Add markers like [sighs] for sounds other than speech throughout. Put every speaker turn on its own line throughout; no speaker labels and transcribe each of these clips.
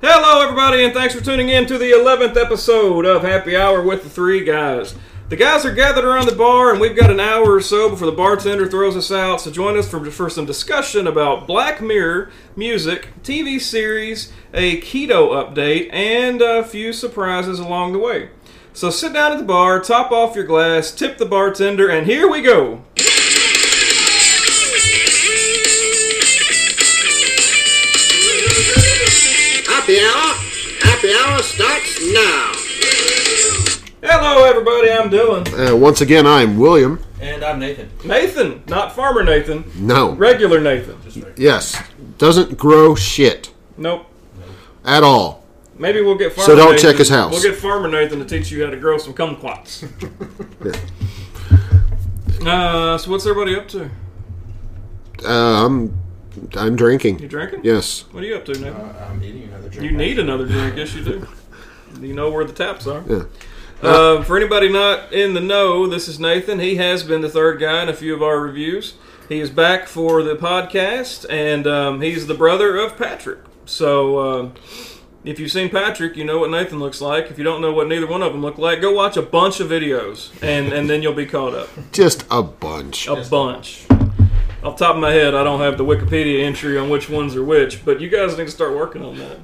Hello, everybody, and thanks for tuning in to the 11th episode of Happy Hour with the Three Guys. The guys are gathered around the bar, and we've got an hour or so before the bartender throws us out. So join us for, for some discussion about Black Mirror, music, TV series, a keto update, and a few surprises along the way. So sit down at the bar, top off your glass, tip the bartender, and here we go.
Happy hour starts now.
Hello, everybody. I'm Dylan.
Uh, once again, I'm William.
And I'm Nathan.
Nathan, not Farmer Nathan,
No.
regular Nathan.
Yes. Doesn't grow shit
Nope.
at all.
Maybe we'll get Farmer
So don't
Nathan-
check his house.
We'll get Farmer Nathan to teach you how to grow some kumquats. [laughs] uh, so what's everybody up to?
Uh, I'm I'm drinking.
You drinking?
Yes.
What are you up to, Nathan?
Uh, I'm eating another drink.
you need another drink. Yes, you do. [laughs] You know where the taps are.
Yeah.
Uh, for anybody not in the know, this is Nathan. He has been the third guy in a few of our reviews. He is back for the podcast, and um, he's the brother of Patrick. So, uh, if you've seen Patrick, you know what Nathan looks like. If you don't know what neither one of them look like, go watch a bunch of videos, and, and then you'll be caught up.
Just a bunch.
A bunch. Off the top of my head, I don't have the Wikipedia entry on which ones are which, but you guys need to start working on that.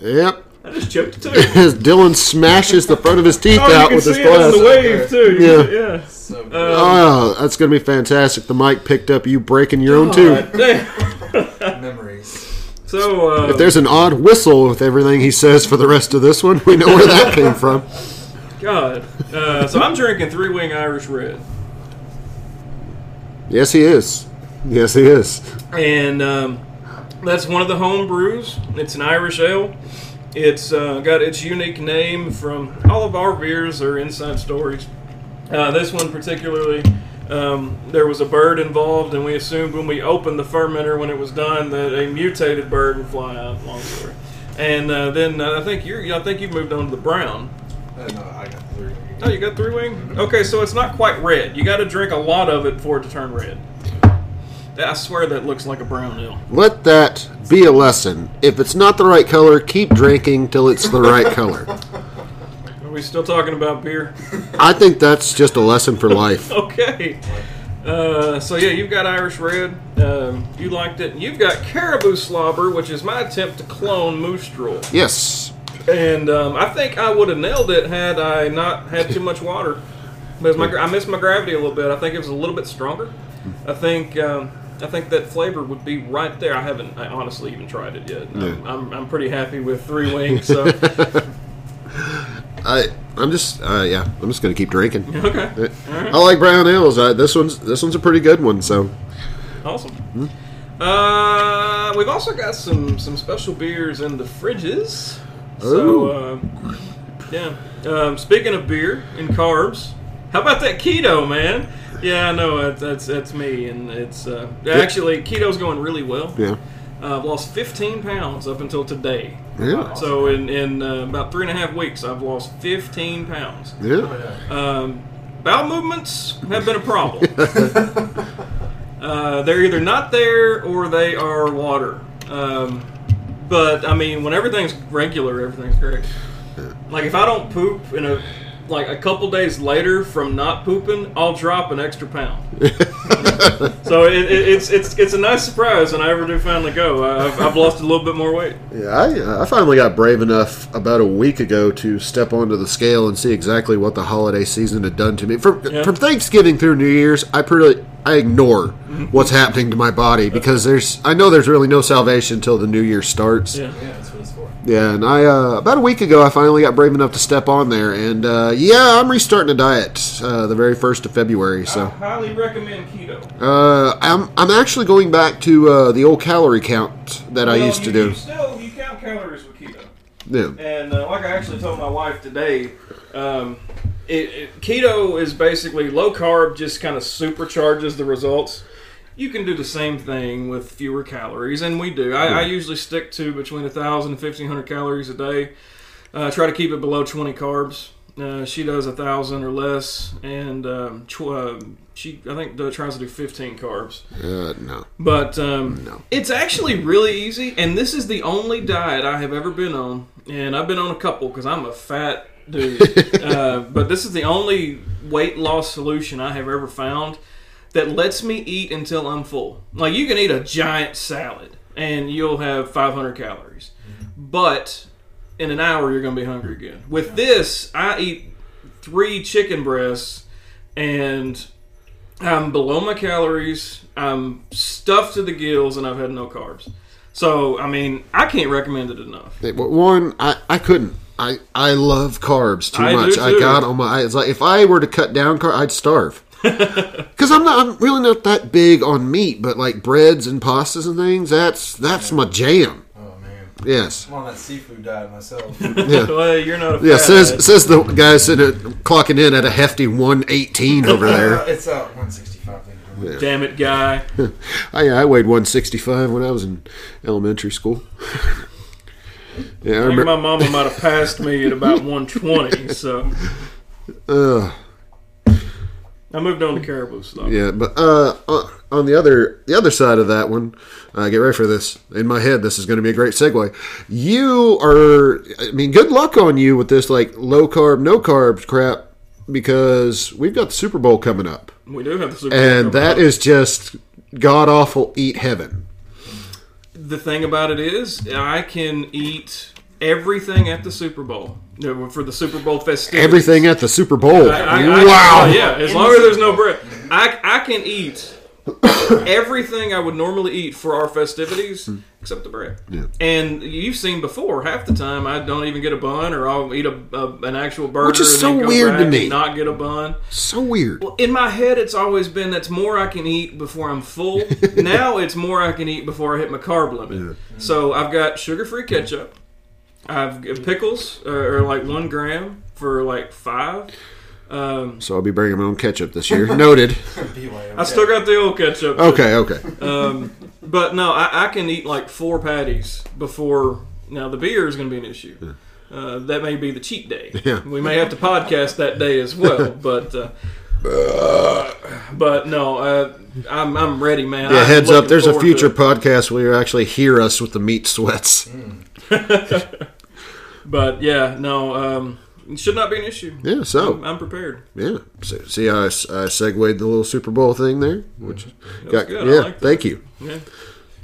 Yep.
I just choked too. [laughs]
As Dylan smashes the front of his teeth
Oh,
out with his
see it on
glass.
the wave too. You
Yeah.
can- yeah.
So good.
Oh, that's gonna be fantastic. The mic picked up you breaking your own too.
God damn. [laughs]
memories.
So, uh,
If there's an odd whistle with everything he says for the rest of this one, we know where that came from.
God. Uh, so I'm drinking three wing Irish red,
Yes, he is. Yes, he is.
and um, that's one of the home brews. It's an Irish ale. It's uh, got its unique name from all of our beers are inside stories. Uh, this one particularly, um, there was a bird involved, and we assumed when we opened the fermenter when it was done that a mutated bird would fly out. Long story. And uh, then uh, I think you're, I think you've moved on to the brown.
Uh, no, I got three.
Oh, you got three wing? Okay, so it's not quite red. You got to drink a lot of it for it to turn red. I swear that looks like a brown ale.
Let that be a lesson. If it's not the right color, keep drinking till it's the right [laughs] color.
Are we still talking about beer?
I think that's just a lesson for life. [laughs]
Okay. Uh, so yeah, you've got Irish Red. Um, you liked it. You've got Caribou Slobber, which is my attempt to clone Moose Drool.
Yes.
And um, I think I would have nailed it had I not had too much water. Because my, I missed my gravity a little bit. I think it was a little bit stronger. I think um, I think that flavor would be right there. I haven't I honestly even tried it yet. I'm, I'm, I'm pretty happy with three wings. So [laughs]
I I'm just uh, yeah I'm just gonna keep drinking. [laughs]
okay,
I like brown ales. I, this one's this one's a pretty good one. So
awesome. Uh, we've also got some some special beers in the fridges. So uh, yeah. Um, speaking of beer and carbs, how about that keto, man? Yeah, I know that's that's, that's me, and it's uh, actually keto's going really well.
yeah
Uh, I've lost 15 pounds up until today.
yeah
So in in uh, about three and a half weeks, I've lost 15 pounds.
Oh,
yeah.
yeah.
Um, bowel movements have been a problem. [laughs] uh, they're either not there or they are water. Um, but I mean, when everything's regular, everything's great. Like if I don't poop in a like a couple days later from not pooping, I'll drop an extra pound. [laughs] so it, it, it's it's it's a nice surprise when I ever do finally go. I've, I've lost a little bit more weight.
Yeah, I, uh, I finally got brave enough about a week ago to step onto the scale and see exactly what the holiday season had done to me. From,
Yeah.
from Thanksgiving through New Year's, I pretty I ignore what's happening to my body because there's I know there's really no salvation until the New Year starts.
Yeah.
Yeah, that's what it's for.
Yeah, and I uh, about a week ago I finally got brave enough to step on there, and uh, yeah, I'm restarting a diet uh, the very first of February.
I
So
highly recommend keto.
uh, I'm I'm actually going back to uh, the old calorie count that I
Well,
used to do.
You still you count calories with keto.
Yeah.
And uh, like I actually told my wife today, um, it, it, keto is basically low carb, just kind of supercharges the results. You can do the same thing with fewer calories, and we do. I, I usually stick to between 1,000 and 1,500 calories a day. Uh, try to keep it below 20 carbs. Uh, she does a thousand or less, and um, tw- uh, she I think uh, tries to do fifteen carbs.
Uh, no.
But um,
No.
it's actually really easy, and this is the only diet I have ever been on, and I've been on a couple because I'm a fat dude. [laughs] uh, but this is the only weight loss solution I have ever found that lets me eat until I'm full. Like you can eat a giant salad and you'll have 500 calories, but in an hour you're going to be hungry again. With this, I eat three chicken breasts and I'm below my calories. I'm stuffed to the gills, and I've had no carbs. So, I mean, I can't recommend it enough.
One, I, I couldn't. I, I love carbs too
I do
much. I got on my. It's like if I were to cut down carbs, I'd starve. [laughs] Because I'm not. I'm really not that big on meat, but like breads and pastas and things. That's that's my jam.
Oh man,
Yes.
I'm on that seafood diet myself. [laughs]
Yeah.
Well, you're not a
Yeah, says
ass.
says the guy sitting at, clocking in at a hefty 118 over
Uh,
there.
it's uh, 165. Thank you.
Damn it, guy. [laughs]
I, I weighed 165 when I was in elementary school. Yeah, I
think
remember.
my mama might have passed me at about [laughs] 120, so
Uh,
I moved on to caribou stuff.
yeah, but uh, on the other the other side of that one, uh, get ready for this. In my head, this is going to be a great segue. You are, I mean, good luck on you with this like low carb, no carbs crap because we've got the Super Bowl coming up,
We do have the Super Bowl
and that
up.
is just god awful eat heaven.
The thing about it is I can eat everything at the Super Bowl for the Super Bowl festivities.
Everything at the Super Bowl.
I- I-
wow.
I- yeah, as long as there's no bread, I I can eat [coughs] everything I would normally eat for our festivities except the bread.
Hmm. Yeah.
And you've seen before, half the time I don't even get a bun, or I'll eat a, a an actual burger,
Which is so weird to me.
not get a bun.
So weird.
In my head, it's always been that's more I can eat before I'm full. [laughs] now it's more I can eat before I hit my carb limit. So I've got sugar-free ketchup. I've got pickles uh, are like one gram for like five. Um,
So I'll be bringing my own ketchup this year. [laughs] Noted. [laughs]
I still got the old ketchup.
Okay, okay.
Um, but no, I, I can eat like four patties before. Now the beer is going to be an issue. Uh, that may be the cheat day. [laughs]
Yeah.
We may have to podcast that day as well. But uh, but no, uh, I'm I'm ready, man.
Yeah,
I'm
heads up. There's a future podcast where you actually hear us with the meat sweats.
But yeah, no, um, it should not be an issue.
Yeah, so
I'm, I'm prepared.
yeah. So, see how I, I segued the little Super Bowl thing there, which got,
good.
Yeah.
like
thank you.
Yeah.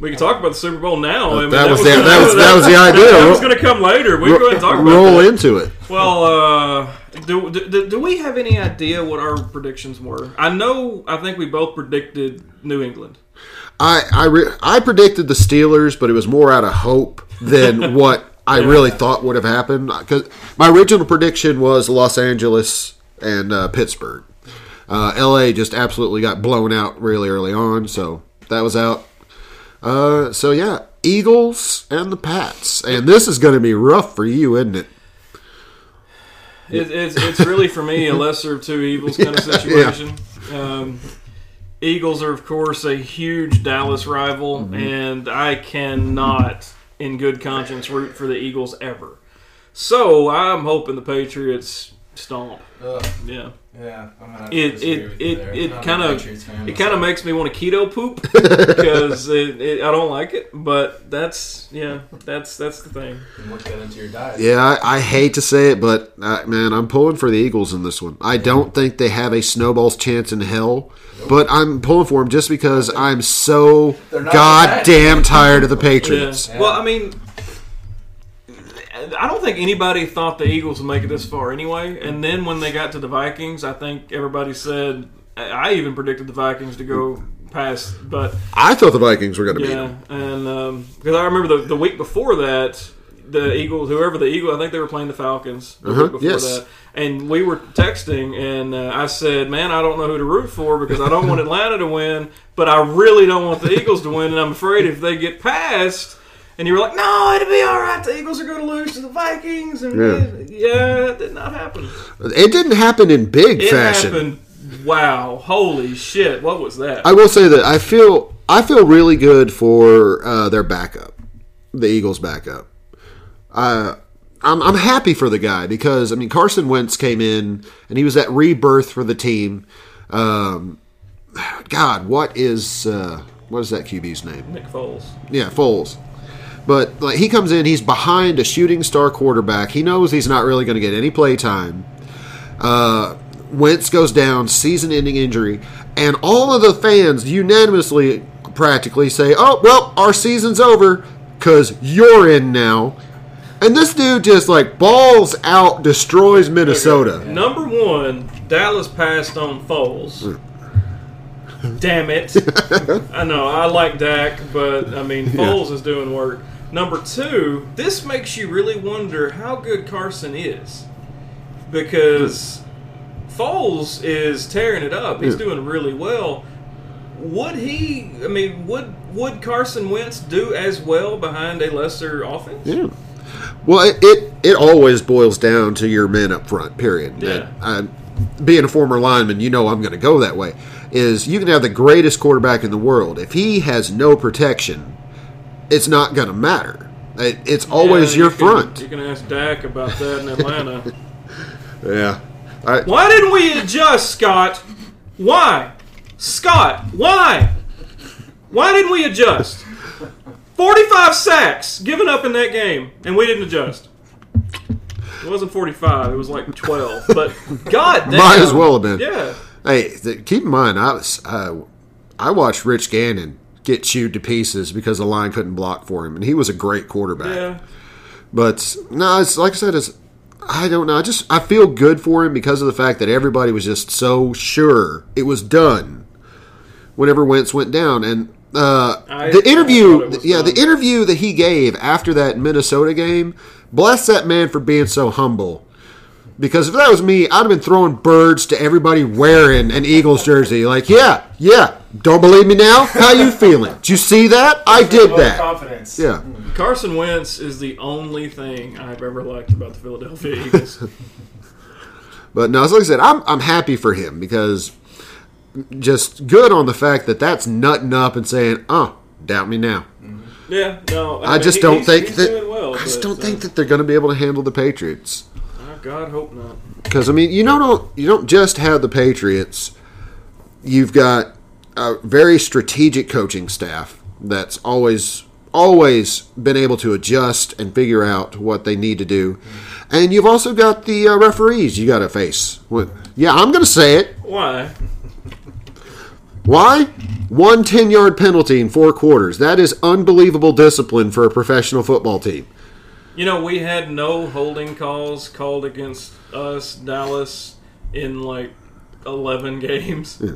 We can talk about the Super Bowl now. I mean,
that was the-
gonna-
that was- that was the [laughs] idea.
That was going to come later. We can go ahead and talk about
Roll
that.
into it.
Well, uh, do, do, do we have any idea what our predictions were? I know, I think we both predicted New England.
I I, re- I predicted the Steelers, but it was more out of hope than [laughs] what I really thought would have happened. Because my original prediction was Los Angeles and uh, Pittsburgh. Uh, L.A. just absolutely got blown out really early on, so that was out. Uh, so yeah, Eagles and the Pats, and this is going to be rough for you, isn't it?
It, it's, it's really, for me, a lesser of two evils kind of situation. Um, Eagles are, of course, a huge Dallas rival,
Mm-hmm.
and I cannot, in good conscience, root for the Eagles ever. So I'm hoping the Patriots stomp.
Ugh,
Yeah.
Yeah,
It it it,
there.
it kind of it kind of makes me want to keto poop [laughs] because it, it, I don't like it. But that's yeah, that's that's the thing.
Work that into your diet.
Yeah, I, I hate to say it, but uh, man, I'm pulling for the Eagles in this one. I don't think they have a snowball's chance in hell, but I'm pulling for them just because I'm so goddamn tired of the
Yeah.
Patriots.
Well, I mean, I don't think anybody thought the Eagles would make it this far anyway. And then when they got to the Vikings, I think everybody said I even predicted the Vikings to go past, but
I thought the Vikings were going to beat
Yeah,
them.
and because I remember the, the week before that, the Eagles, whoever the Eagle, I think they were playing the Falcons the
Uh-huh,
week before
yes.
that, and we were texting, and uh, I said, "Man, I don't know who to root for because I don't want Atlanta to win, but I really don't want the Eagles to win, and I'm afraid if they get past." And you were like, "No, it'll be all right. The Eagles are going to lose to the Vikings." And
Yeah.
yeah, it did not happen.
It didn't happen in big
It
fashion.
happened. Wow! Holy shit! What was that?
I will say that I feel I feel really good for uh, their backup, the Eagles' backup. Uh, I'm, I'm happy for the guy because I mean Carson Wentz came in and he was that rebirth for the team. Um, God, what is uh, what is that QB's name?
Nick Foles.
Yeah, Foles. But like he comes in, he's behind a shooting star quarterback. He knows he's not really going to get any play time. Uh, Wentz goes down, season-ending injury, and all of the fans unanimously, practically say, "Oh well, our season's over because you're in now." And this dude just like balls out, destroys Minnesota.
Number one, Dallas passed on Foles. Damn it. [laughs] I know, I like Dak, but I mean, Foles is doing work. Number two, this makes you really wonder how good Carson is. Because Foles is tearing it up. He's
Yeah.
doing really well. Would he, I mean, would would Carson Wentz do as well behind a lesser offense?
Yeah. Well, it, it it always boils down to your men up front. Period.
Yeah.
Uh, being a former lineman, you know I'm going to go that way. Is you can have the greatest quarterback in the world if he has no protection, it's not going to matter. It, it's always your
you can-
front.
You can ask Dak about that in Atlanta. [laughs]
Yeah. I,
Why didn't we adjust, Scott? Why? Scott, why? Why didn't we adjust? 45 sacks given up in that game, and we didn't adjust. It wasn't 45, it was like 12. But God damn. [laughs]
Might as well have been.
Yeah.
Hey, th- keep in mind, I was uh, I watched Rich Gannon get chewed to pieces because the line couldn't block for him, and he was a great quarterback.
Yeah.
But no, it's like I said, it's I don't know. I just I feel good for him because of the fact that everybody was just so sure it was done whenever Wentz went down, and uh,
I-
the interview,
thought it was
yeah, the interview that he gave after that Minnesota game, bless that man for being so humble. Because if that was me, I'd have been throwing birds to everybody wearing an Eagles jersey. Like, yeah, yeah, don't believe me now? How you feeling? Did you see that? I did that.
Confidence.
Yeah.
Carson Wentz is the only thing I've ever liked about the Philadelphia Eagles. [laughs]
But no, as like I said, I'm I'm happy for him because just good on the fact that that's nutting up and saying, "Oh, doubt me now."
yeah, no.
I,
mean,
just
he-
don't
he's-
think
he's
that.
well,
I just
but,
don't
uh,
think that they're going to be able to handle the Patriots.
God, hope not.
Because I mean, you know, don't you don't just have the Patriots. You've got a very strategic coaching staff that's always always been able to adjust and figure out what they need to do, and you've also got the uh, referees you got to face. Yeah, I'm going to say it.
Why?
Why? One 10 yard penalty in four quarters. That is unbelievable discipline for a professional football team.
You know, we had no holding calls called against us, Dallas, in like eleven [laughs] games.
Yeah.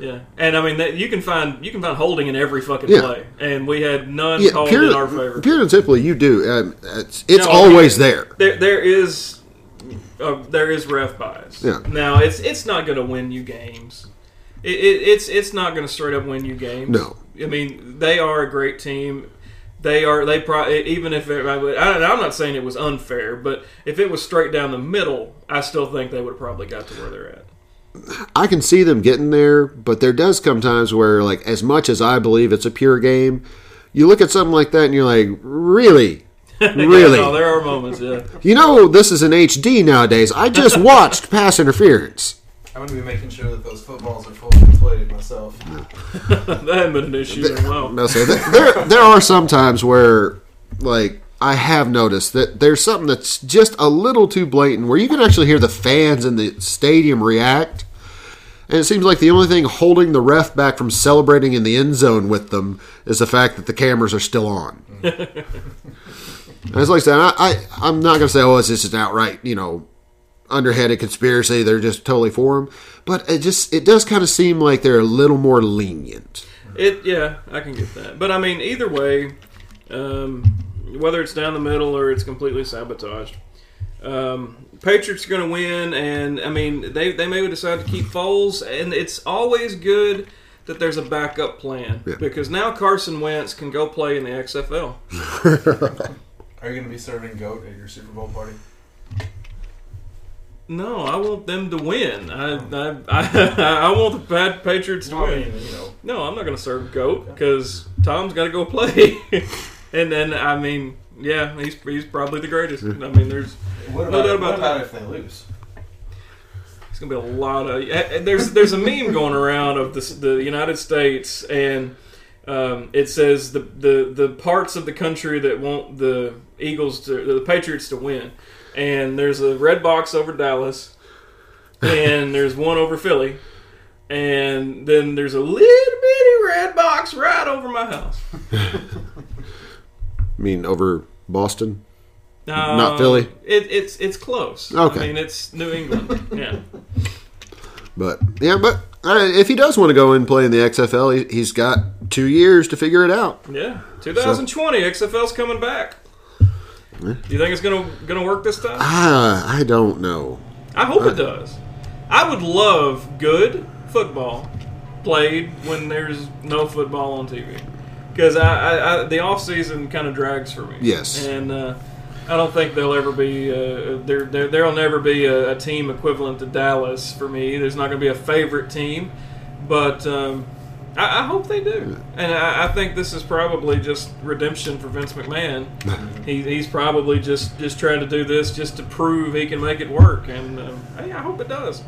Yeah, and I mean that, you can find you can find holding in every fucking
Yeah.
play, and we had none
Yeah,
called
pure,
in our favor.
pure and simply, you do. Um, it's it's
No,
always
I mean,
there.
There, there is, uh, there is ref bias.
Yeah.
Now it's it's not going to win you games. It, it, it's it's not going to straight up win you games.
No.
I mean they are a great team. They are they probably even if it, I, I'm not saying it was unfair, but if it was straight down the middle, I still think they would have probably got to where they're at.
I can see them getting there, but there does come times where, like, as much as I believe it's a pure game, you look at something like that and you're like, really? Really? [laughs]
Yeah, no, there are moments. Yeah.
You know, this is an HD nowadays. I just [laughs] watched pass interference.
I'm gonna be making sure that those footballs are fully inflated myself. [laughs]
that hadn't been an issue in a while.
No, so th- there there are some times where like I have noticed that there's something that's just a little too blatant where you can actually hear the fans in the stadium react. And it seems like the only thing holding the ref back from celebrating in the end zone with them is the fact that the cameras are still on. [laughs] and it's like I said, I, I, I'm not going to say, oh, it's just an outright, you know, underhanded conspiracy. They're just totally for him. But it just, it does kind of seem like they're a little more lenient.
It yeah, I can get that. But I mean, either way, um, whether it's down the middle or it's completely sabotaged, um, Patriots are going to win. And I mean, they they may decide to keep Foles, and it's always good that there's a backup plan
Yeah.
because now Carson Wentz can go play in the XFL. [laughs]
Are you gonna be serving goat at your Super Bowl party?
No, I want them to win. I I, I, [laughs] I want the bad Patriots to
I
win.
mean, you know,
No, I'm not going to serve goat because Tom's got to go play. [laughs] and then I mean, Yeah, he's he's probably the greatest. I mean, there's
What
No
about,
doubt about
what about
that.
if they lose?
It's gonna be a lot of. eh, eh, There's there's a meme going around of the the United States, and um, it says the, the the parts of the country that want the Eagles to the Patriots to win, and there's a red box over Dallas, and [laughs] there's one over Philly, and then there's a little bitty red box right over my house. [laughs]
I mean, over Boston.
Um,
Not Philly?
It, it's it's close.
Okay.
I mean it's New England. yeah.
But yeah, but uh, if he does want to go and play in the XFL, he, he's got two years to figure it out.
Yeah, 2020 XFL's coming back. Do you think it's gonna gonna work this time?
Ah, I don't know.
I hope it does. I would love good football played when there's no football on TV because I, I, I the off season kind of drags for me.
Yes.
and uh, I don't think there'll ever be uh, there, there there'll never be a, a team equivalent to Dallas for me. There's not going to be a favorite team, but um, I, I hope they do. And I, I think this is probably just redemption for Vince McMahon. [laughs] he, he's probably just just trying to do this just to prove he can make it work, and um, hey, I hope it does.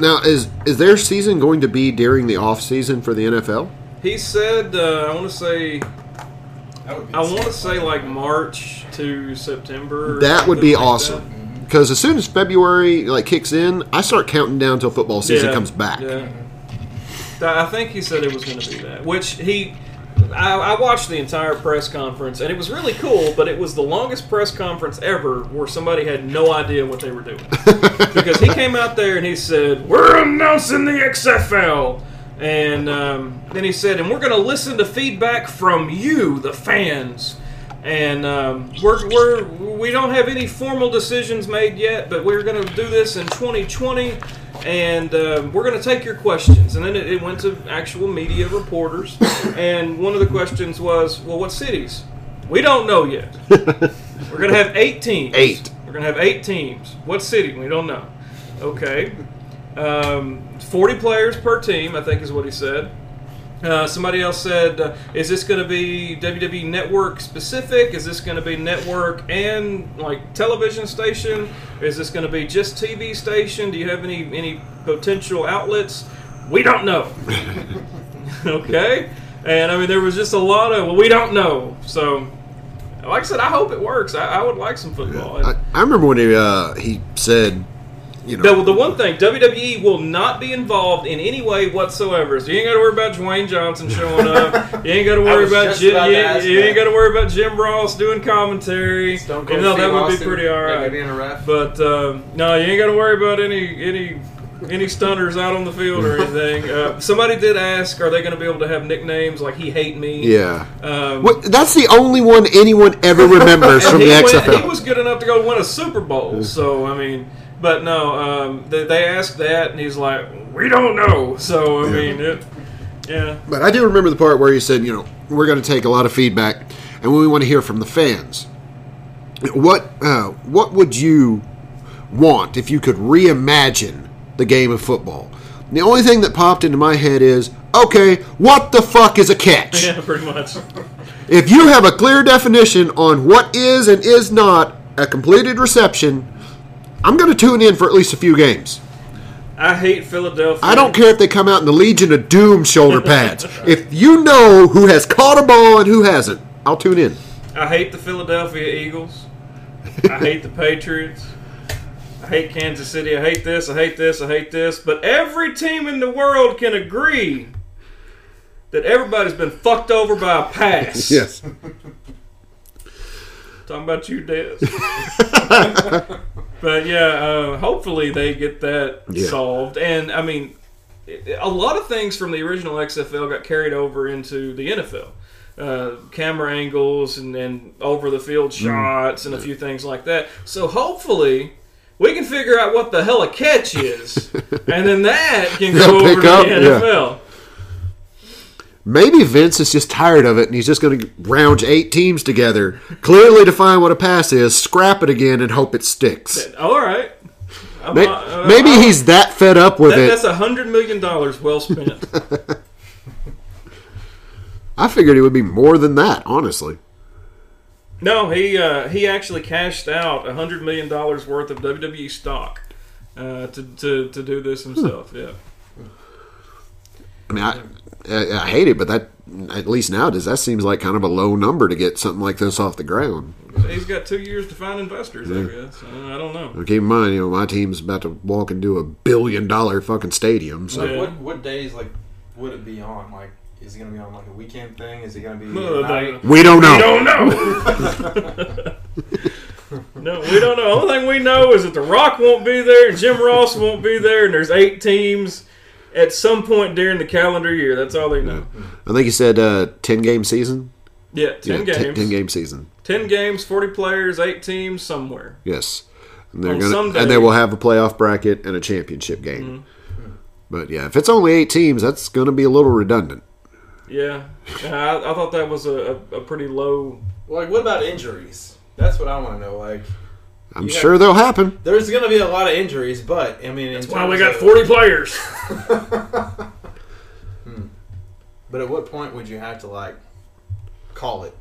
Now, is is their season going to be during the off season for the NFL?
He said, uh, I want to say,
That would be
I want to say like March to September.
That would be
like
awesome. Because as soon as February like kicks in, I start counting down till football season
Yeah,
comes back.
Yeah. I think he said it was going to be that, which he. I, I watched the entire press conference, and it was really cool. But it was the longest press conference ever where somebody had no idea what they were doing [laughs] because he came out there and he said, "We're announcing the XFL," and um, then he said, "And we're going to listen to feedback from you, the fans." And um, we're, we're we don't have any formal decisions made yet, but we're going to do this in 2020, and um, we're going to take your questions. And then it, it went to actual media reporters, and one of the questions was, "Well, what cities? We don't know yet. [laughs] we're going to have eight teams.
Eight.
We're going to have eight teams. What city? We don't know. Okay, um, 40 players per team, I think is what he said." Uh, somebody else said, uh, "Is this going to be WWE Network specific? Is this going to be network and like television station? Is this going to be just TV station? Do you have any any potential outlets? We don't know." [laughs] okay, and I mean there was just a lot of well, we don't know. So, like I said, I hope it works. I, I would like some football. And-
I, I remember when he uh, he said, you know,
the, the one thing, WWE will not be involved in any way whatsoever. So you ain't got to worry about Dwayne Johnson showing up. [laughs] You ain't got to worry about Jim.
about
You,
ask
you ain't got to worry about Jim Ross doing commentary.
Stone Cold
though that would be pretty all
maybe being a ref.
But um, no, you ain't got to worry about any any any stunners out on the field or [laughs] anything. Uh, somebody did ask, are they going to be able to have nicknames like "He Hate Me"?
yeah.
Um,
that's the only one anyone ever remembers [laughs] from the
went-
XFL.
he was good enough to go win a Super Bowl. So I mean, but no, um, they, they asked that, and he's like, "We don't know." So I mean, it, yeah,
But I do remember the part where he said, you know, we're going to take a lot of feedback, and we want to hear from the fans. What uh, what would you want if you could reimagine the game of football? The only thing that popped into my head is, okay, what the fuck is a catch? [laughs]
yeah, pretty much.
If you have a clear definition on what is and is not a completed reception, I'm going to tune in for at least a few games.
I hate Philadelphia.
I don't care if they come out in the Legion of Doom shoulder [laughs] pads. if you know who has caught a ball and who hasn't, I'll tune in.
I hate the Philadelphia Eagles. I hate the Patriots. I hate Kansas City. I hate this. I hate this. I hate this. But every team in the world can agree that everybody's been fucked over by a pass. [laughs]
Yes.
Talking about you, Dez. [laughs] but yeah, uh, hopefully they get that
Yeah.
solved. And I mean, a lot of things from the original XFL got carried over into the NFL. Uh, camera angles and, and over the field
Mm.
shots and a few things like that. So hopefully we can figure out what the hell a catch is, [laughs] and then that can
They'll
go over to
up,
the
yeah. Maybe Vince is just tired of it and he's just going to round eight teams together, clearly define what a pass is, scrap it again, and hope it sticks.
All right. I'm
May-
not- uh,
Maybe he's that fed up with
that,
it.
that's a hundred million dollars well spent. [laughs]
I figured it would be more than that, honestly.
No, he uh, he actually cashed out a hundred million dollars worth of WWE stock uh, to, to to do this himself. Yeah.
I mean, I, I, I hate it, but that at least nowadays that seems like kind of a low number to get something like this off the ground.
He's got two years to find investors, I guess. I don't know.
Now, Keep in mind, you know, my team's about to walk into a billion dollar fucking stadium. So
Yeah.
What what days like would it be on? Like, is it gonna be on like a weekend thing? Is it gonna be
No,
at night?
we don't know.
We don't know. [laughs] no, we don't know. Only thing we know is that The Rock won't be there, and Jim Ross won't be there, and there's eight teams at some point during the calendar year. That's all they know.
I think you said uh, ten game season.
Yeah, ten
Yeah,
games.
ten- ten game season.
10 games, 40 players, eight teams, somewhere.
Yes, and they're
On
gonna
some
and they will have a playoff bracket and a championship game. But yeah, if it's only eight teams, that's going to be a little redundant.
Yeah, I, I thought that was a, a, a pretty low.
Like, what about injuries? That's what I want to know. Like,
I'm
Yeah.
sure they'll happen.
there's gonna be a lot of injuries, but I mean,
That's
in
why we got
of-
40 players. [laughs] [laughs] Hmm.
But at what point would you have to like call it?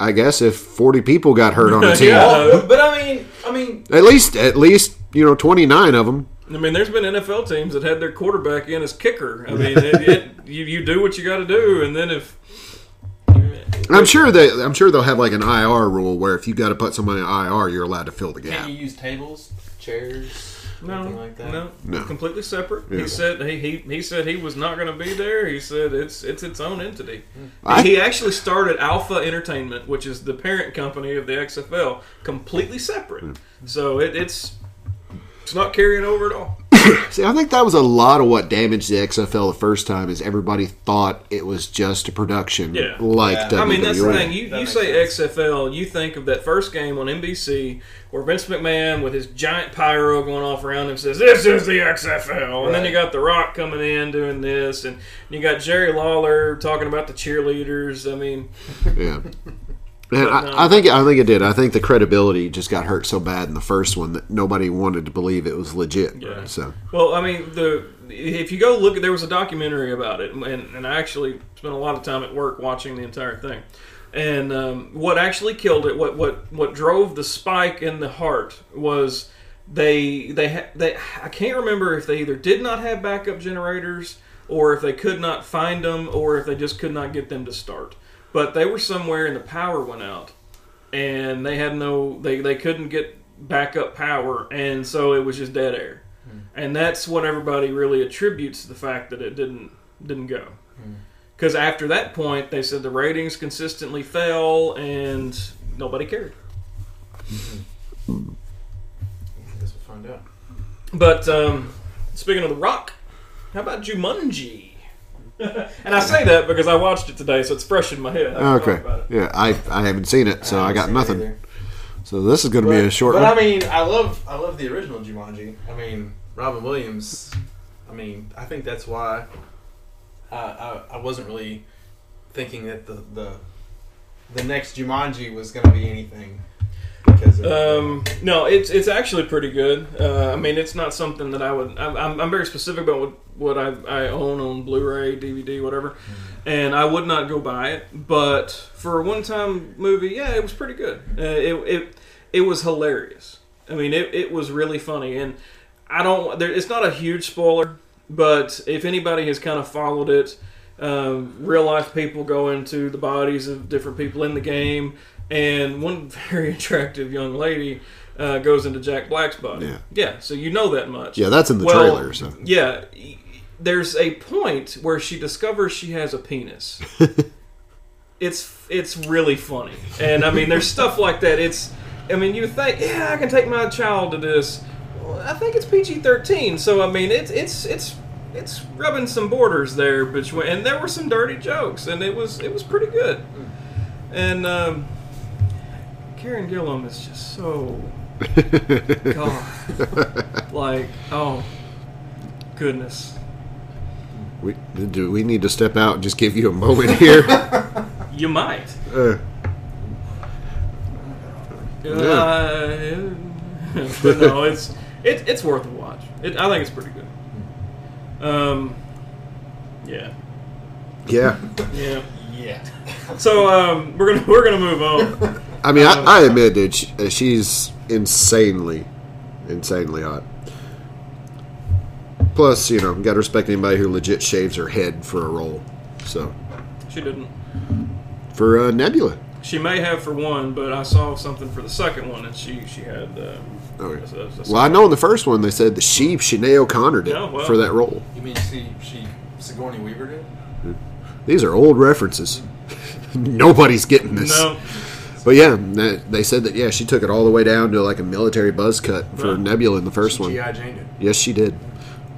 I guess if 40 people got hurt on [laughs] a team,
Yeah.
But I mean, I mean,
at least at least you know 29 of them.
I mean, there's been NFL teams that had their quarterback in as kicker. I mean, it, it, you, you do what you got to do, and then if.
I'm sure that I'm sure they'll have like an IR rule where if you got to put somebody in IR, you're allowed to fill the gap.
can you use tables, chairs,
No,
like that?
no,
No.
completely separate.
Yeah.
He said he, he he said he was not going to be there. He said it's it's its own entity.
I-
he actually started Alpha Entertainment, which is the parent company of the XFL, completely separate.
Hmm.
So it, it's it's not carrying over at all. [coughs]
See, I think that was a lot of what damaged the XFL the first time is everybody thought it was just a production
Yeah.
like
Yeah.
WWE.
I mean, that's the thing. You,
That
you say
sense.
XFL, you think of that first game on NBC where Vince McMahon with his giant pyro going off around him says, "This is the XFL," and then you got The Rock coming in doing this, and you got Jerry Lawler talking about the cheerleaders. I mean,
Yeah. And
no.
I, I think I think it did. I think the credibility just got hurt so bad in the first one that nobody wanted to believe it was legit.
Yeah.
So
well, I mean, the if you go look at there was a documentary about it, and, and I actually spent a lot of time at work watching the entire thing. And um, what actually killed it, what what what drove the spike in the heart was they they they I can't remember if they either did not have backup generators or if they could not find them or if they just could not get them to start. But they were somewhere and the power went out, and they had no they they couldn't get backup power, and so it was just dead air. Hmm. And that's what everybody really attributes to the fact that it didn't didn't go. Hmm. Because after that point, they said the ratings consistently fell, and nobody cared. Hmm.
I guess we'll find out.
But um, speaking of The Rock, how about Jumanji? [laughs] and I say that because I watched it today, so it's fresh in my head. I
okay,
talk about it.
yeah, I I haven't seen it, so I,
haven't
got nothing. So this is going to be a short
but
one.
I mean, I love I love the original Jumanji. I mean, Robin Williams. I mean, I think that's why I I, I wasn't really thinking that the the the next Jumanji was going to be anything because of,
Um, no, it's it's actually pretty good. Uh, I mean, it's not something that I would. I'm, I'm, I'm very specific about what, what I, I own on Blu-ray, DVD, whatever, and I would not go buy it. But for a one-time movie, yeah, it was pretty good. Uh, it, it it was hilarious. I mean, it, it was really funny, and I don't. There, it's not a huge spoiler, but if anybody has kind of followed it, um, real life people go into the bodies of different people in the game, and one [laughs] very attractive young lady uh, goes into Jack Black's body.
Yeah.
yeah. So you know that much.
yeah, that's in the
Well,
trailer. So
Yeah. There's a point where she discovers she has a penis. [laughs] it's it's really funny, and I mean, there's stuff like that. It's, I mean, you think, yeah, I can take my child to this. Well, I think it's PG-13, so I mean, it's it's it's it's rubbing some borders there between, and there were some dirty jokes, and it was it was pretty good. And um, Karen Gillan is just so [laughs] God, like oh goodness.
We do we need to step out and just give you a moment here. [laughs]
You might.
Uh,
Uh, but no, [laughs] it's it, it's worth a watch. It, I think it's pretty good. Um, yeah,
yeah,
yeah.
yeah.
So um, we're gonna we're gonna move on.
I mean, I, I admit, dude, she, uh, she's insanely, insanely hot. Plus, you know, got to respect anybody who legit shaves her head for a role. So,
She didn't.
for uh, Nebula.
She may have for one, but I saw something for the second one, and she she had. Uh,
Okay.
a- a- a-
Well, I know in the first one they said the sheep she, Sinead O'Connor did
Yeah, well.
for that role.
You mean she she Sigourney Weaver did?
These are old references. [laughs] Nobody's getting this.
No,
But yeah, they they said that, yeah, she took it all the way down to like a military buzz cut for
Right.
Nebula in the first one.
G.I. Jane did.
Yes, she did.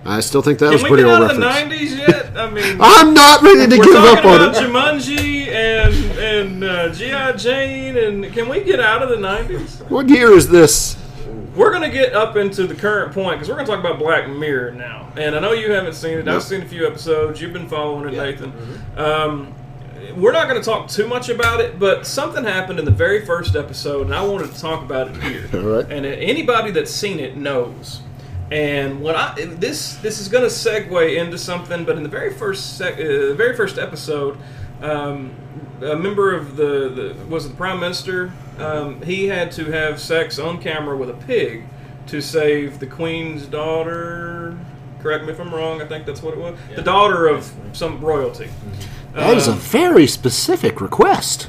I still think that was
can we
pretty old
out of the
reference.
'90s yet? [laughs] I mean,
I'm not ready to give up on
about
it.
Jumanji and and uh, GI Jane, and can we get out of the '90s?
What year is this?
We're gonna get up into the current point because we're gonna talk about Black Mirror now, and I know you haven't seen it.
Nope.
I've seen a few episodes. You've been following it,
Yeah.
Nathan. Um, we're not going to talk too much about it, but something happened in the very first episode, and I wanted to talk about it here. [laughs]
All right.
And anybody that's seen it knows. And what I this this is going to segue into something, but in the very first sec, uh, the very first episode, um, a member of the, the was the prime minister? Um, he had to have sex on camera with a pig to save the queen's daughter. Correct me if I'm wrong. I think that's what it was. The daughter of some royalty.
That is a
Um,
very specific request.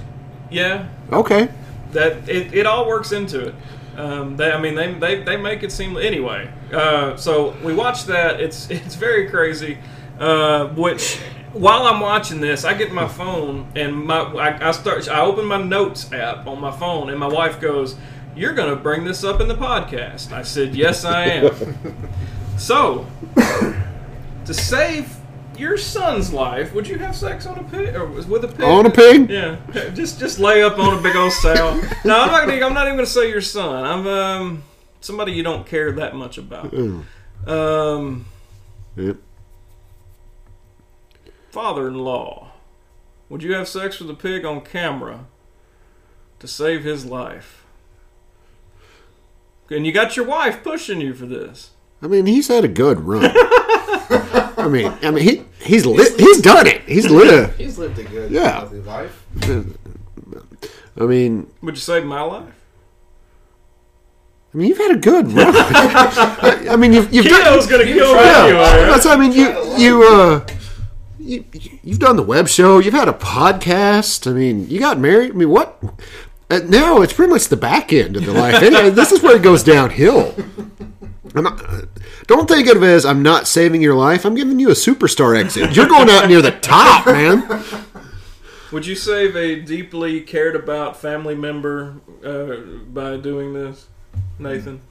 yeah.
Okay.
That it, it all works into it. Um, they, I mean, they, they, they make it seem anyway. Uh, so we watch that. It's [laughs] it's very crazy. Uh, which while I'm watching this, I get my phone and my I, I start. I open my notes app on my phone, and my wife goes, "You're going to bring this up in the podcast." I said, "Yes, I am." [laughs] so to save your son's life, would you have sex on a pig or with a pig?
On a pig?
Yeah, just just lay up on a big old sow. [laughs] no, I'm not. Gonna, I'm not even going to say your son. I'm um somebody you don't care that much about. Um,
Yep.
father-in-law. Would you have sex with a pig on camera to save his life? And you got your wife pushing you for this.
I mean, he's had a good run. [laughs] I mean, I mean, he he's li- he's done it. He's lived. [laughs]
He's lived a good,
Yeah.
healthy life.
I mean,
Would you save my life?
I mean, you've had a good run. [laughs] I, I mean, you've you've done.
Kiddo's gonna kill me
Yeah,
anyway.
that's. I mean, you you uh. You, you've done the web show. You've had a podcast. I mean, you got married. I mean, what? Uh, now it's pretty much the back end of the life. Anyway, this is where it goes downhill. I'm not, uh, don't think of it as I'm not saving your life. I'm giving you a superstar exit. You're going out near the top, man.
Would you save a deeply cared about family member uh, by doing this, Nathan?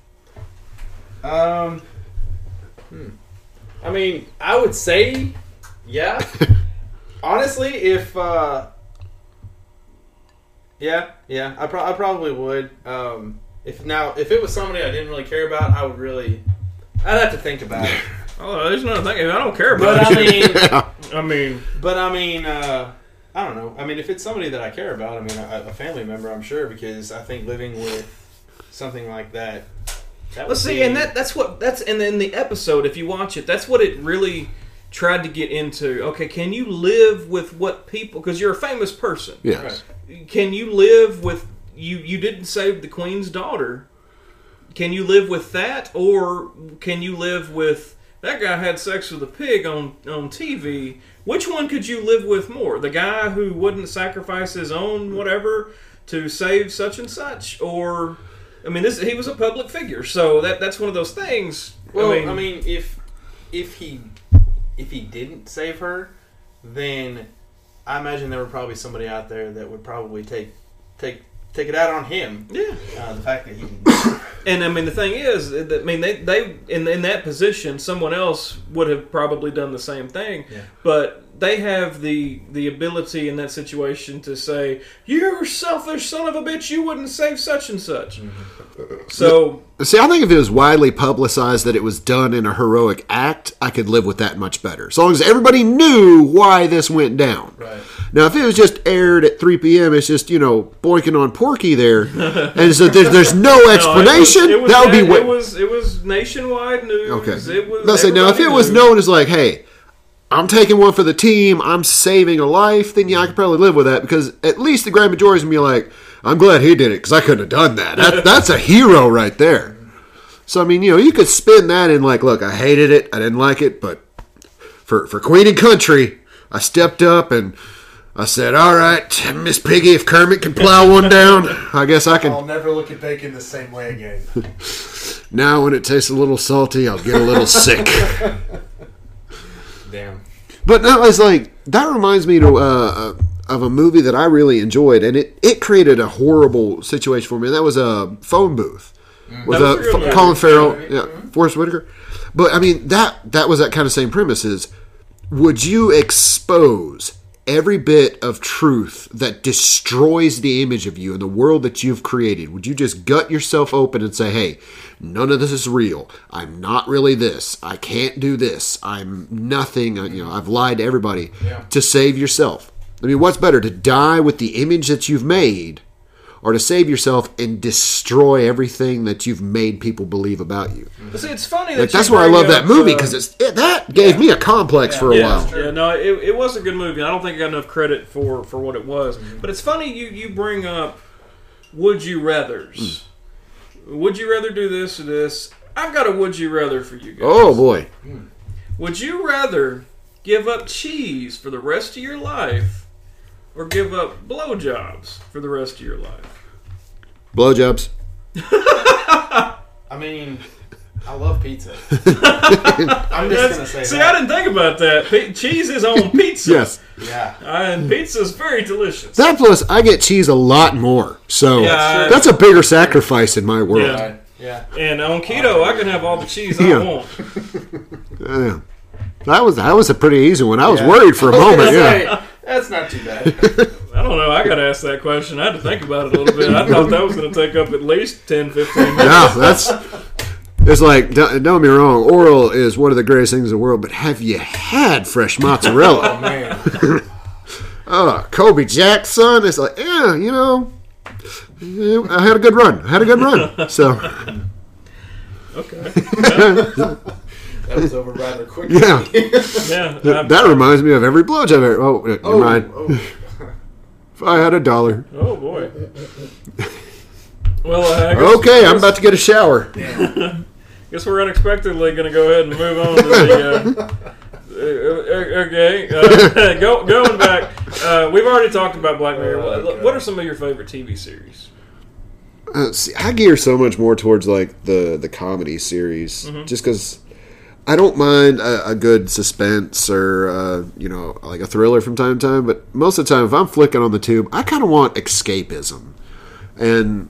Um, hmm. I mean, I would say, yeah. [laughs] Honestly, if uh, yeah, yeah, I, pro- I probably would. Um, if now, if it was somebody I didn't really care about, I would really. I'd have to think about it. [laughs]
Oh, there's another thing. I don't care about
But I
it.
mean, [laughs]
I mean,
but I mean, uh, I don't know. I mean, if it's somebody that I care about, I mean, a, a family member, I'm sure, because I think living with something like that. that
let's
would
see,
be-
and that that's what that's and then the episode, if you watch it, that's what it really tried to get into. Okay, can you live with what people? Because you're a famous person.
Yes.
Can you live with you? You didn't save the queen's daughter. Can you live with that, or can you live with that guy had sex with a pig on on TV? Which one could you live with more? The guy who wouldn't sacrifice his own whatever to save such and such, or I mean, this he was a public figure, so that that's one of those things.
Well,
I mean,
if if he if he didn't save her, then I imagine there were probably somebody out there that would probably take take take it out on him.
yeah.
Uh, the fact that he didn't. [coughs]
And I mean, the thing is, that, I mean, they, they in in that position, someone else would have probably done the same thing.
Yeah.
But they have the the ability in that situation to say, "You're a selfish son of a bitch. You wouldn't save such and such." Mm-hmm. So
See, I think if it was widely publicized that it was done in a heroic act, I could live with that much better. As long as everybody knew why this went down.
Right.
Now, if it was just aired at 3 p.m., it's just, you know, boinking on Porky there, [laughs] and so there's, there's no
no, it was-
explanation,
it was,
that would be
na-
way.
it was it was nationwide news.
Okay.
It was
Let's say now, if
everybody
it was
knew.
known as like, hey, I'm taking one for the team, I'm saving a life, then yeah, I could probably live with that because at least the grand majority is gonna be like, I'm glad he did it because I couldn't have done that. that. [laughs] That's a hero right there. So I mean, you know, you could spin that in like, look, I hated it, I didn't like it, but for for Queen and Country, I stepped up and I said, "All right, Miss Piggy, if Kermit can plow one down, I guess I can."
I'll never look at bacon the same way again. [laughs]
Now, when it tastes a little salty, I'll get a little sick. [laughs]
Damn.
But no, it's like that reminds me to uh, of a movie that I really enjoyed, and it it created a horrible situation for me. And that was a phone booth with
That
uh,
was a good
Colin Farrell, yeah, Forest Whitaker. But I mean that that was that kind of same premise. Is would you expose every bit of truth that destroys the image of you and the world that you've created? Would you just gut yourself open and say, "Hey, none of this is real. I'm not really this. I can't do this. I'm nothing. uh, You know, I've lied to everybody." To save yourself. I mean, what's better to die with the image that you've made? Or to save yourself and destroy everything that you've made people believe about you.
But see, it's funny that
Like, that's
you
why I love that movie
uh,
because it's it, that gave me a complex for a
yeah,
while.
Yeah, no, it, it was a good movie. I don't think I got enough credit for, for what it was.
Mm-hmm.
But it's funny you, you bring up would you rather's.
Mm.
Would you rather do this or this? I've got a would you rather for you guys.
Oh boy,
Would you rather give up cheese for the rest of your life or give up blowjobs for the rest of your life?
blowjobs.
I mean, I love pizza. [laughs] I'm just gonna say
see,
that.
I didn't think about that. Pe- cheese is on pizza.
Yes,
Yeah.
Uh, and pizza is very delicious.
that plus I get cheese a lot more, so
Yeah,
that's a bigger sacrifice in my world.
Yeah.
Right. Yeah.
And on keto, I can have all the cheese I
Yeah.
want. [laughs]
Yeah. That was that was a pretty easy one. I was
Yeah.
worried for a moment. Yeah,
Hey, that's not too bad. [laughs]
I don't know. I got to ask that question. I had to think about it a little bit. I thought that was going to take up at least 10, 15 minutes.
yeah, that's. It's like don't, don't get me wrong. Oral is one of the greatest things in the world, but have you had fresh mozzarella?
Oh man.
Oh, [laughs] Kobe Jackson. It's like yeah, you know, I had a good run. I had a good run. So [laughs]
Okay.
That was over rather quick. [laughs]
yeah.
Yeah. I-
That reminds me of every blowjob. I ever, oh, never
Oh,
mind.
oh. [laughs]
If I had a dollar.
oh, boy. Well, uh, I guess,
Okay,
I
I'm about to get a shower. [laughs]
guess we're unexpectedly going to go ahead and move on to the. Uh, uh, okay, uh, go, going back, uh, we've already talked about Black Mirror. What, what are some of your favorite TV series?
Uh, see, I gear so much more towards like the the comedy series,
Mm-hmm.
just because I don't mind a, a good suspense or uh, you know like a thriller from time to time. But most of the time, if I'm flicking on the tube, I kind of want escapism, and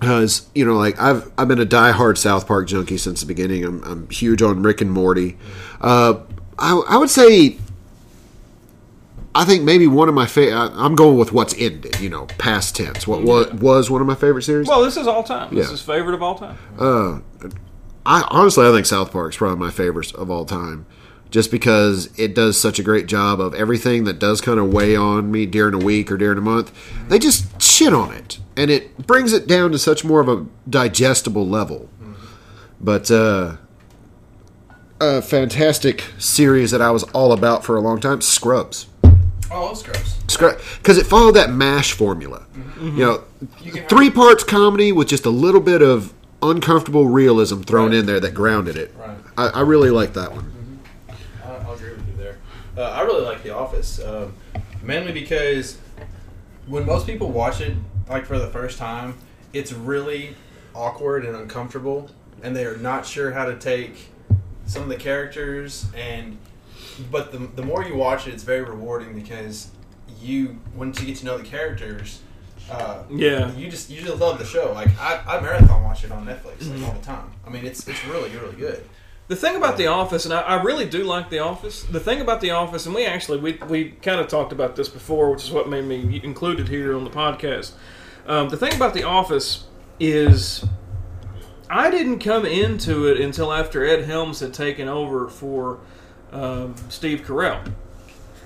because you know like I've I've been a diehard South Park junkie since the beginning. I'm I'm huge on Rick and Morty. Uh, I I would say I think maybe one of my favorite. I'm going with what's ended. You know, past tense. What what was one of my favorite series?
Well, this is all time. This is favorite of all time.
Uh, I honestly I think South Park's probably my favorite of all time, just because it does such a great job of everything that does kind of weigh on me during a week or during a month. They just shit on it, and it brings it down to such more of a digestible level. But uh, a fantastic series that I was all about for a long time, Scrubs.
Oh, I love Scrubs.
because it followed that mash formula. You know,
You
three parts comedy with just a little bit of uncomfortable realism thrown
Right.
in there that grounded it.
Right.
I, I really like that one.
I, I'll agree with you there. Uh, I really like The Office, um, mainly because when most people watch it, like for the first time, it's really awkward and uncomfortable, and they are not sure how to take some of the characters. And but the the more you watch it, it's very rewarding because you once you get to know the characters. Uh,
Yeah.
you just you just love the show. Like I, I marathon watch it on Netflix like, all the time. I mean, it's it's really really good.
The thing about The Office, and I, I really do like The Office. The thing about The Office, and we actually we we kind of talked about this before, which is what made me included here on the podcast. Um, the thing about The Office is, I didn't come into it until after Ed Helms had taken over for um, Steve Carell,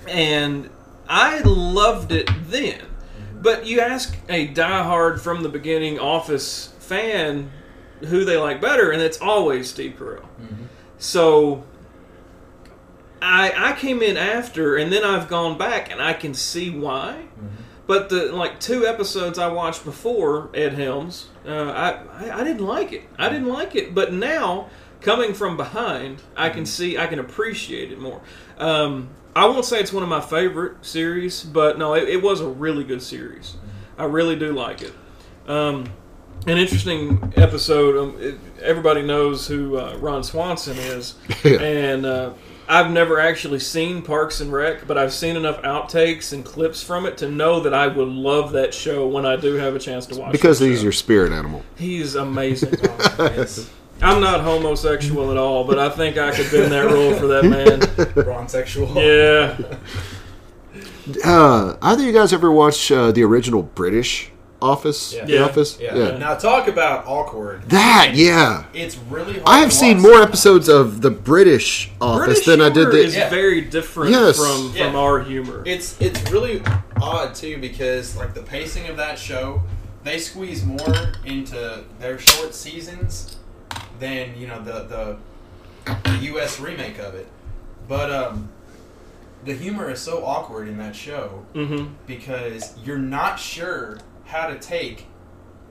and I loved it then. But you ask a diehard from the beginning Office fan who they like better, and it's always Steve Carell. So I I came in after, and then I've gone back, and I can see why. But the like two episodes I watched before Ed Helms, uh, I, I I didn't like it. I didn't like it. But now, coming from behind, I can see I can appreciate it more. Um, I won't say it's one of my favorite series, but no, it, it was a really good series. I really do like it. Um, an interesting episode. Um, it, everybody knows who uh, Ron Swanson is, [laughs]
Yeah.
and uh, I've never actually seen Parks and Rec, but I've seen enough outtakes and clips from it to know that I would love that show when I do have a chance to watch.
It.
Because
he's
show.
your spirit animal.
he's amazing.
Yes. [laughs]
I'm not homosexual at all, but I think I could bend that role for that man. [laughs]
Ron sexual.
Yeah,
Uh, either you guys ever watch uh, the original British Office?
Yeah.
The
Yeah.
Office?
Yeah. Now talk about awkward.
That, yeah.
It's really. Hard
I have
to
seen
watch
more
sometimes.
episodes of the British Office
British
than I did
humor
the.
is
Yeah.
very different
Yes.
from from our humor.
It's it's really odd too because like the pacing of that show, they squeeze more into their short seasons than you know the the, the U.S. remake of it. But um, the humor is so awkward in that show
hmm
because you're not sure how to take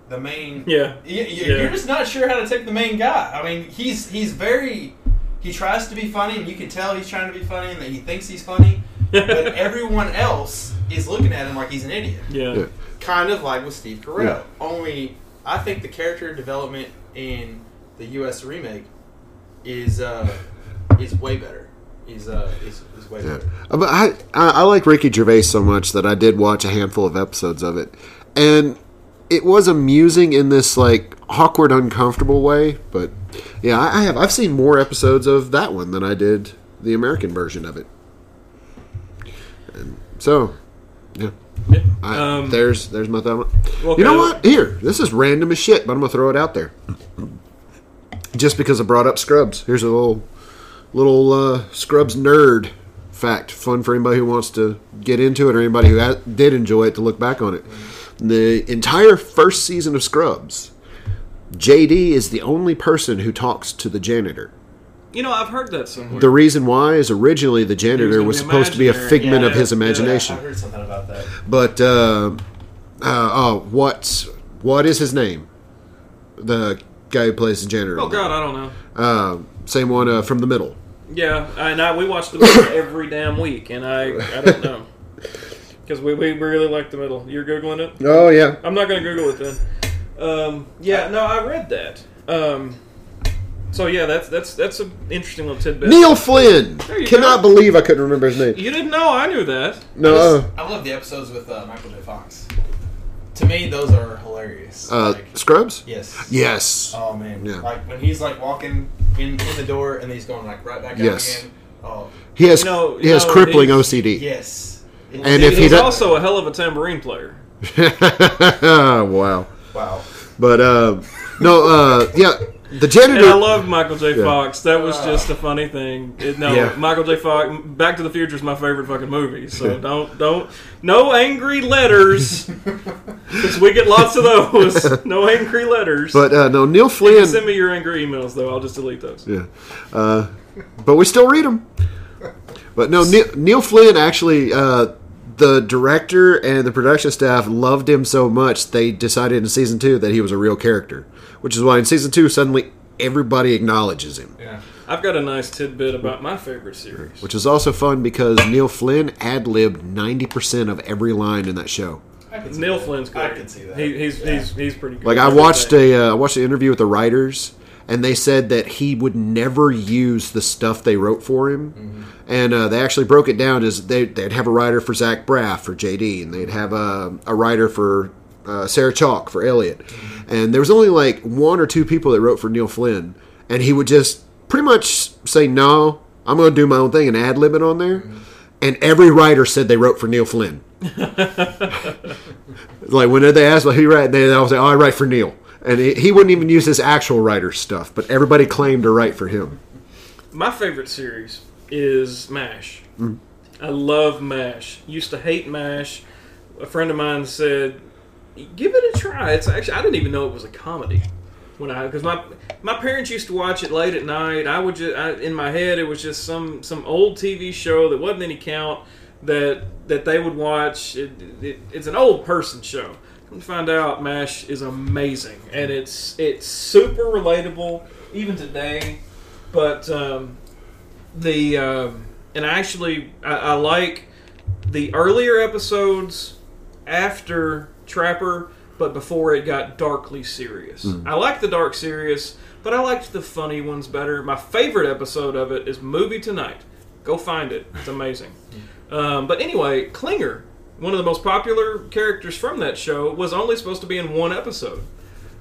the main.
Yeah,
Y- y-
Yeah.
You're just not sure how to take the main guy. I mean, he's he's very. He tries to be funny, and you can tell he's trying to be funny, and that he thinks he's funny. [laughs] but everyone else is looking at him like he's an idiot.
yeah.
Yeah.
Kind of like with Steve Carell.
Yeah.
Only, I think the character development in the U.S. remake is uh, is way better. Is uh, is, is way
Yeah.
better.
Uh, But I, I I like Ricky Gervais so much that I did watch a handful of episodes of it, and it was amusing in this like awkward, uncomfortable way. But yeah, I, I have I've seen more episodes of that one than I did the American version of it. And so, yeah,
Yeah.
I,
Um,
there's there's my thumb.
well,
You know what? Here, this is random as shit, but I'm gonna throw it out there. Just because I brought up Scrubs, here's a little little uh, Scrubs nerd fact, fun for anybody who wants to get into it or anybody who ha- did enjoy it to look back on it. The entire first season of Scrubs, JD is the only person who talks to the janitor.
You know, I've heard that somewhere.
The reason why is originally the janitor
gonna
was supposed to be a
imaginary.
figment of
Yeah,
his
yeah,
imagination.
I heard something about that.
But uh, uh, oh, what what is his name? The guy who plays the janitor.
oh God, I don't know.
Uh, same one uh, from the middle.
Yeah, and I, we watch the middle every damn week, and I I don't know [laughs] because we, we really like the middle. You're googling it.
Oh yeah.
I'm not going to Google it then. Um, yeah, no, I read that. Um, so yeah, that's that's that's an interesting little tidbit.
Neil Flynn.
you
Cannot
go.
believe I couldn't remember his name.
You didn't know? I knew that.
No.
I,
Uh,
just- I love the episodes with uh, Michael J. Fox. To me, those are hilarious.
uh,
like,
Scrubs.
yes.
Yes.
Oh man.
Yeah.
Like when he's like walking in, in the door and he's going like right back out
Yes.
again. Oh
He has
You know-
he has
you
crippling
he's-
OCD.
yes.
And if
he's
does-
also a hell of a tambourine player. [laughs]
wow.
wow.
But uh, no. Uh, yeah. The janitor.
And I love Michael J.
Yeah.
Fox. That was just a funny thing. It, no,
Yeah.
Michael J. Fox. Back to the Future is my favorite fucking movie. So don't don't no angry letters [laughs] because we get lots of those. No angry letters.
but uh, no, Neil
you can
Flynn.
send me your angry emails though. I'll just delete those.
Yeah. Uh, but we still read them. But no, Neil, Neil Flynn actually, uh, the director and the production staff loved him so much they decided in season two that he was a real character, which is why in season two suddenly everybody acknowledges him.
Yeah.
I've got a nice tidbit about my favorite series.
Which is also fun because Neil Flynn ad libbed ninety percent of every line in that show.
I can see
Neil
that.
Flynn's great.
I can see that.
He, he's,
Yeah.
he's he's pretty good.
Like I watched a uh, I watched an interview with the writers, and they said that he would never use the stuff they wrote for him, and uh, they actually broke it down as they they'd have a writer for Zach Braff for JD, and they'd have a, a writer for uh, Sarah Chalke for Elliot, and there was only like one or two people that wrote for Neil Flynn, and he would just pretty much say no, I'm going to do my own thing and ad lib it on there, and every writer said they wrote for Neil Flynn. [laughs] like when they asked well, who write, they all say, "Oh, I write for Neil," and he, he wouldn't even use his actual writer stuff, but everybody claimed to write for him.
My favorite series is MASH.
Mm.
I love MASH. Used to hate MASH. A friend of mine said, "Give it a try." It's actually I didn't even know it was a comedy. when I because my my parents used to watch it late at night. I would just I, in my head it was just some some old TV show that wasn't any count that that they would watch. It, it, it's an old person show. Come find out, Mash is amazing and it's it's super relatable even today. But um, the um, and actually I, I like the earlier episodes after Trapper, but before it got darkly serious. I like the dark serious, but I liked the funny ones better. My favorite episode of it is Movie Tonight. Go find it; it's amazing. Um, but anyway, Klinger, one of the most popular characters from that show, was only supposed to be in one episode.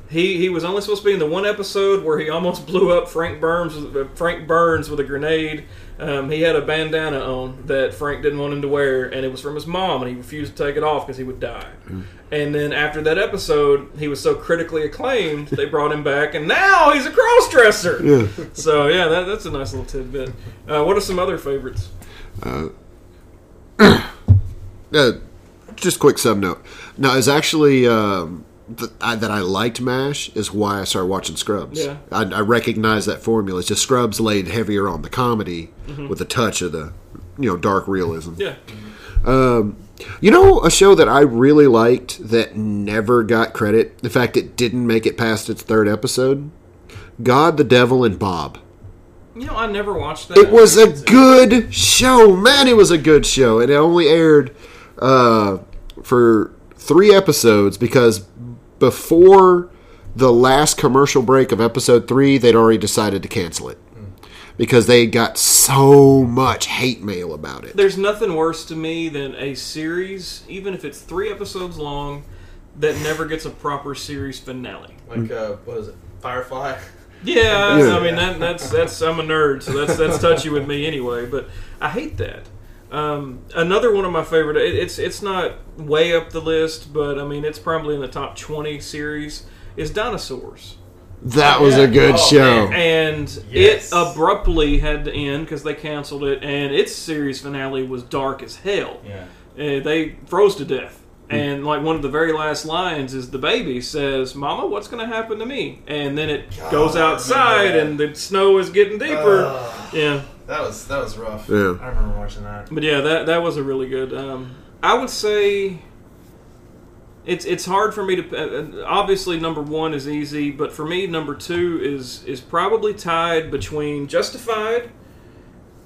He he was only supposed to be in the one episode where he almost [laughs] blew up Frank Burns uh, Frank Burns with a grenade. Um, he had a bandana on that Frank didn't want him to wear, and it was from his mom, and he refused to take it off because he would die. And then after that episode, he was so critically acclaimed, they brought him back, and now he's a cross dresser. So yeah, that, that's a nice little tidbit. Uh, what are some other favorites?
Uh, [coughs] just quick sub note. No, it's actually um, th- I, that I liked MASH is why I started watching Scrubs.
Yeah.
I, I recognize that formula. It's just Scrubs laid heavier on the comedy with a touch of the, you know, dark realism.
Yeah,
You know, a show that I really liked that never got credit. In fact, it didn't make it past its third episode. God, the Devil, and Bob.
you know I never watched that.
It was a good show, man. It was a good show, and it only aired uh, for three episodes because before the last commercial break of episode three, they'd already decided to cancel it because they got so much hate mail about it.
There's nothing worse to me than a series, even if it's three episodes long, that never gets a proper series finale.
Like uh, what is it? Firefly.
Yeah,
Yeah.
I mean that, that's that's I'm a nerd, so that's that's touchy with me anyway. But I hate that. Um, another one of my favorite. It, it's it's not way up the list, but I mean it's probably in the top twenty series. Is Dinosaurs,
That was
Yeah.
a good
Oh,
show.
man.
and
Yes.
it abruptly had to end because they canceled it, and its series finale was dark as hell.
Yeah.
Uh, they froze to death. And like one of the very last lines is the baby says, "Mama, what's going to happen to me?" And then it goes outside, and the snow is getting deeper.
Ugh.
yeah,
That was that was rough.
Yeah.
I remember watching that.
but yeah, that that was a really good. Um, I would say it's it's hard for me to. Uh, obviously, number one is easy, but for me, number two is is probably tied between Justified,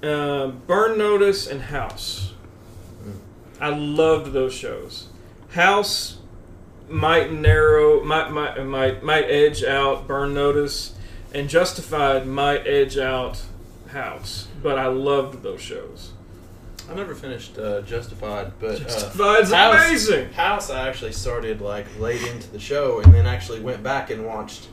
uh, Burn Notice, and House. I loved those shows. House might narrow, might might might might edge out Burn Notice, and Justified might edge out House. But I loved those shows.
I never finished uh, Justified, but uh,
Justified's
House-
amazing.
House, I actually started like late into the show, and then actually went back and watched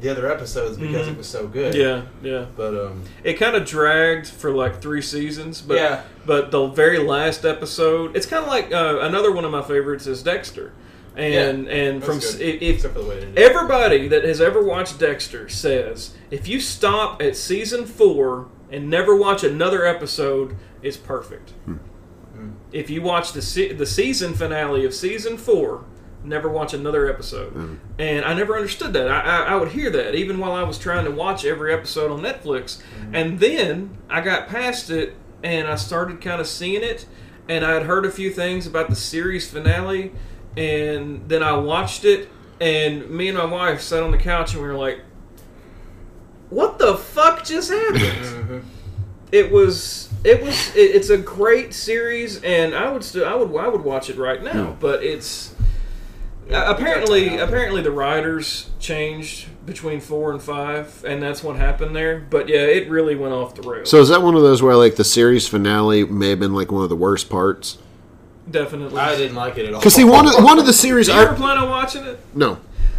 the other episodes because
Mhm.
it was so good.
Yeah, yeah.
But um,
It kind of dragged for like three seasons, but
Yeah.
but the very last episode, it's kind of like uh, another one of my favorites is Dexter, and and from if, if
for the way
everybody that has ever watched Dexter says if you stop at season four and never watch another episode, it's perfect. Hmm. Hmm. If you watch the se- the season finale of season four, never watch another episode. Hmm. And I never understood that. I, I, I would hear that even while I was trying to watch every episode on Netflix. And then I got past it and I started kind of seeing it. And I had heard a few things about the series finale. And then I watched it. And me and my wife sat on the couch and we were like, what the fuck just happened? it was it was it, it's a great series and i would still i would i would watch it right now but it's
Yeah,
uh, apparently
we got time out.
apparently the writers changed between four and five and that's what happened there but yeah it really went off the rails
So is that one of those where like the series finale may have been like one of the worst parts?
Definitely
I didn't like it at all.
Because see, one of one of the series,
do you ever
I,
plan on watching it
no,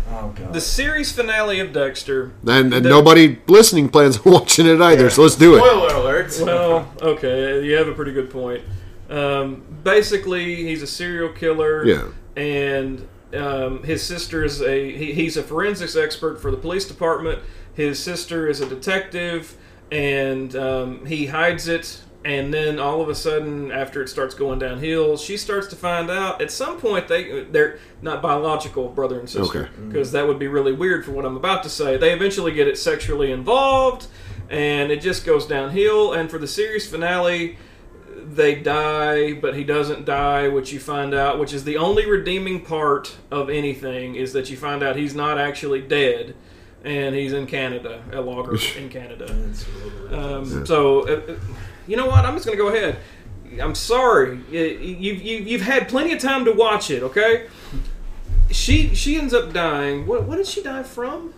Oh god.
the series finale of dexter
and, and
The-
nobody listening plans on [laughs] watching it either. So let's do it.
Spoiler alert.
well okay you have a pretty good point um, basically he's a serial killer
Yeah.
and um, his sister is a he, he's a forensics expert for the police department his sister is a detective and um, he hides it and then all of a sudden, after it starts going downhill, she starts to find out. At some point, they they're not biological brother and sister
Okay.
because that would be really weird for what I'm about to say. They eventually get it sexually involved, and it just goes downhill. And for the series finale, they die, but he doesn't die, which you find out, which is the only redeeming part of anything, is that you find out he's not actually dead, and he's in Canada, a logger [laughs] in Canada.
It's a little ridiculous.
Um, so, uh, uh, you know what? I'm just going to go ahead. I'm sorry. You, you, you, you've had plenty of time to watch it, okay? She she ends up dying. What, what did she die from?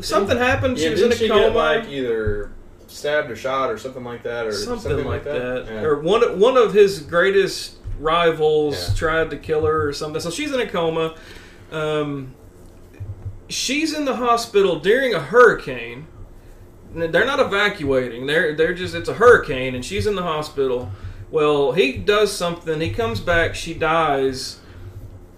Something happened. She
yeah,
was in
didn't
a
she
coma.
get like either stabbed or shot or something like that or
something, like that.
Yeah.
Or one of- one of his greatest rivals
Yeah.
tried to kill her or something. So she's in a coma. Um, she's in the hospital during a hurricane. They're not evacuating. They're they're just it's a hurricane and she's in the hospital. Well, he does something. He comes back. She dies.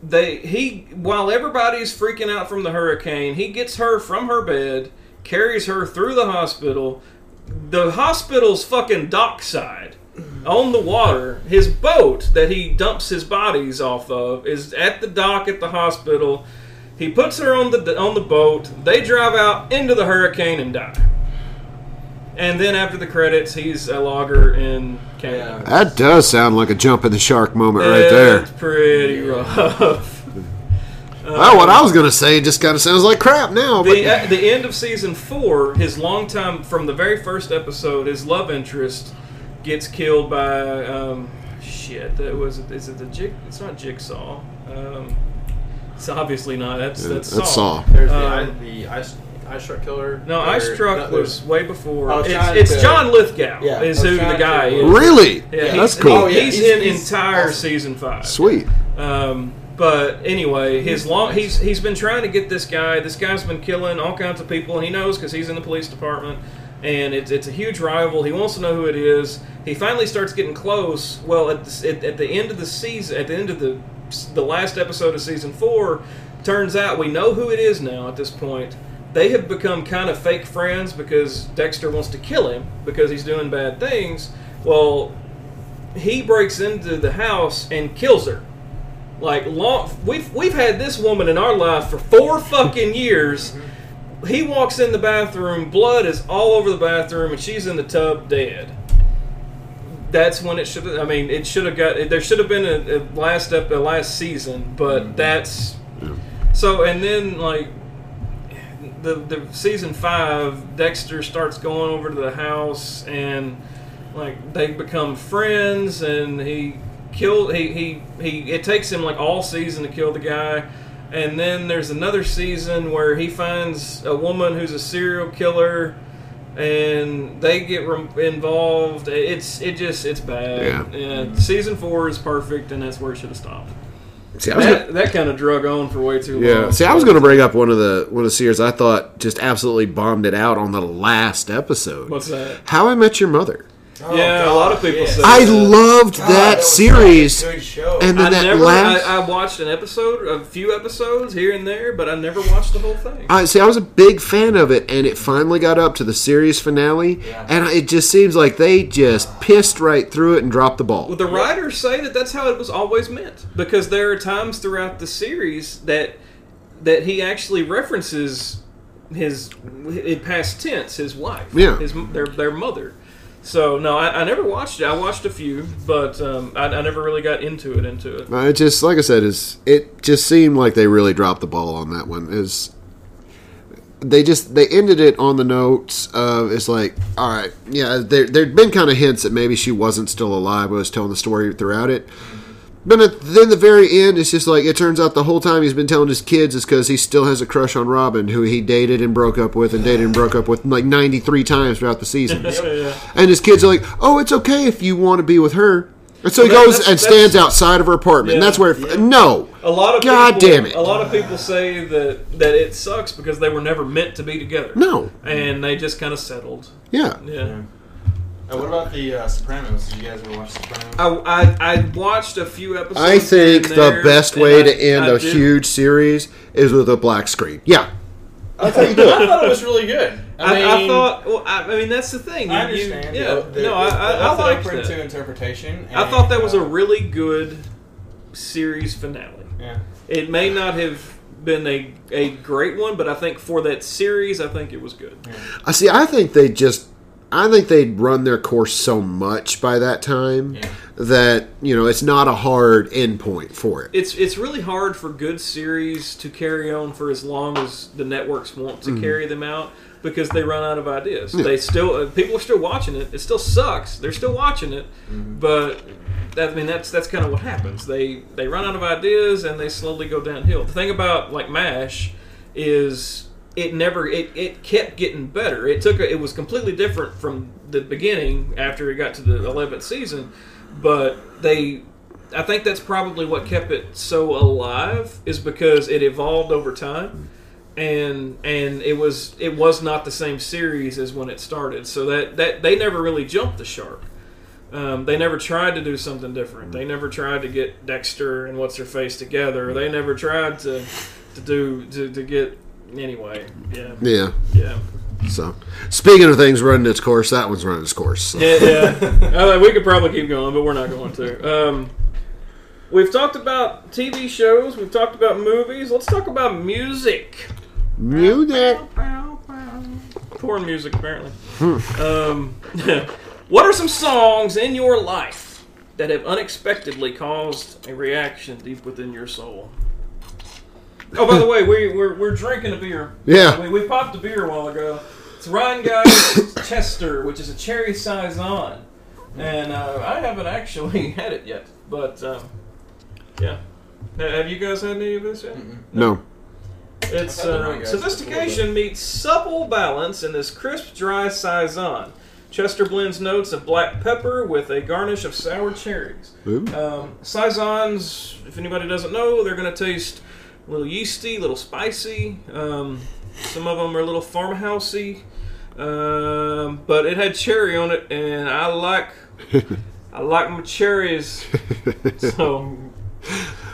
They he while everybody's freaking out from the hurricane, he gets her from her bed, carries her through the hospital. The hospital's fucking dockside on the water. His boat that he dumps his bodies off of is at the dock at the hospital. He puts her on the on the boat. They drive out into the hurricane and die. And then after the credits, he's a logger in Canada.
That does sound like a jump in the shark moment right there.
It's pretty rough. [laughs]
Oh, what I was gonna say just kind of sounds like crap now. But
The, at the end of season four, his longtime from the very first episode, his love interest gets killed by um, shit. That was is it the jig? It's not Jigsaw. Um, it's obviously not. That's that's,
that's
Saw.
Saw.
There's the,
Um,
ice, the ice ice truck killer.
No,
Or-
Ice Truck
no,
was way before.
I was
It's, it's
to-
John Lithgow
Yeah,
is who the guy
to-
is.
really,
Yeah,
that's
he's,
cool.
Oh, yeah,
He's,
he's-
in
he's
entire
awesome.
season five.
Sweet.
Um, but anyway, his long he's he's been trying to get this guy. This guy's been killing all kinds of people. He knows because he's in the police department, and it's it's a huge rival. He wants to know who it is. He finally starts getting close. Well, at the, at, at the end of the season, at the end of the the last episode of season four, turns out we know who it is now. At this point, they have become kind of fake friends because Dexter wants to kill him because he's doing bad things. Well, he breaks into the house and kills her. Like long, we've we've had this woman in our life for four fucking years. [laughs] Mm-hmm. He walks in the bathroom, blood is all over the bathroom, and she's in the tub dead. That's when it should. I mean, it should have got. There should have been a, a last up, a last season, but mm-hmm. that's so. And then like the the season five, Dexter starts going over to the house and like they become friends and he killed he, he he it takes him like all season to kill the guy. And then there's another season where he finds a woman who's a serial killer and they get rem- involved. It's it just it's bad.
Yeah.
and season four is perfect and that's where it should have stopped
See, was gonna,
that, that kind of drug on for way too long
yeah. See, I was going to bring up one of the one of the series I thought just absolutely bombed it out on the last episode.
what's that
How I Met Your Mother.
Oh,
yeah a lot of people
yes.
say
I
that.
loved
God,
that,
was
series,
such a good show.
and then
I
that
never.
last.
I, I watched an episode, a few episodes here and there, but I never watched the whole thing.
I see. I was a big fan of it, and it finally got up to the series finale,
Yeah.
and it just seems like they just pissed right through it and dropped the ball.
Well, the writers say that that's how it was always meant because there are times throughout the series that that he actually references his in past tense his wife,
Yeah.
his their their mother. So no, I, I never watched it. I watched a few, but um, I, I never really got into it. Into it.
It just, like I said, is it just seemed like they really dropped the ball on that one. Is they just they ended it on the notes of it's like, all right, yeah, there there'd been kind of hints that maybe she wasn't still alive. I was telling the story throughout it. But at then the very end, it's just like it turns out the whole time he's been telling his kids is because he still has a crush on Robin, who he dated and broke up with, and dated and broke up with like ninety three times throughout the season. [laughs] And his kids are like, "Oh, it's okay if you want to be with her." And so he
Well, that-
goes
that's-
and
that's-
stands outside of her apartment. And that's where, it, no,
A lot of
God
people,
damn it.
A lot of people say that that it sucks because they were never meant to be together.
no,
and they just kind of settled.
yeah.
Yeah.
What about the uh, Sopranos? Did you guys ever watch Sopranos?
I, I, I watched a few episodes.
I think the
there,
best
and
way
I-
to end
I
a
did-
huge series is with a black screen. Yeah,
I thought it was really good. I,
I,
mean,
I thought. Well, I, I mean, that's the thing.
I
You- you-
understand.
yeah.
the- the-
no, I, I,
the-
I
the
liked
open
that.
to interpretation.
I thought that was a
uh,
really good series finale.
yeah.
It may not have been a, a great one, but I think for that series, I think it was good.
I see. I think they just. I think they'd run their course so much by that time
Yeah.
that you know it's not a hard endpoint for it.
It's it's really hard for good series to carry on for as long as the networks want to carry them out because they run out of ideas. They still uh, people are still watching it. It still sucks. They're still watching it, but that, I mean that's that's kind of what happens. They they run out of ideas and they slowly go downhill. The thing about like Mash is it never it, it kept getting better. It took a, it was completely different from the beginning after it got to the 11th season, but they I think that's probably what kept it so alive is because it evolved over time and and it was it was not the same series as when it started. So that that they never really jumped the shark. Um, they never tried to do something different. They never tried to get Dexter and what's her face together. They never tried to to do to, to get anyway. Yeah,
Yeah.
yeah,
So, speaking of things running its course, that one's running its course. So.
yeah. yeah. Uh, we could probably keep going, but we're not going to. Um, we've talked about TV shows. We've talked about movies. Let's talk about music.
Music.
Porn music, apparently. um, [laughs] what are some songs in your life that have unexpectedly caused a reaction deep within your soul? Oh, by the way, we, we're, we're drinking a beer.
Yeah.
We, we popped a beer a while ago. It's Rhinegeist [coughs] Chester, which is a cherry saison, and uh, I haven't actually [laughs] had it yet. But um, yeah, Now, have you guys had any of this yet?
No.
It's
I've had the
uh,
Rhinegeist
sophistication meets supple balance in this crisp, dry saison. Chester blends notes of black pepper with a garnish of sour cherries.
Ooh.
Um, saisons, if anybody doesn't know, they're going to taste a little yeasty, a little spicy. Um, some of them are a little farmhousey. Um, but it had cherry on it, and I like [laughs] I like my cherries. So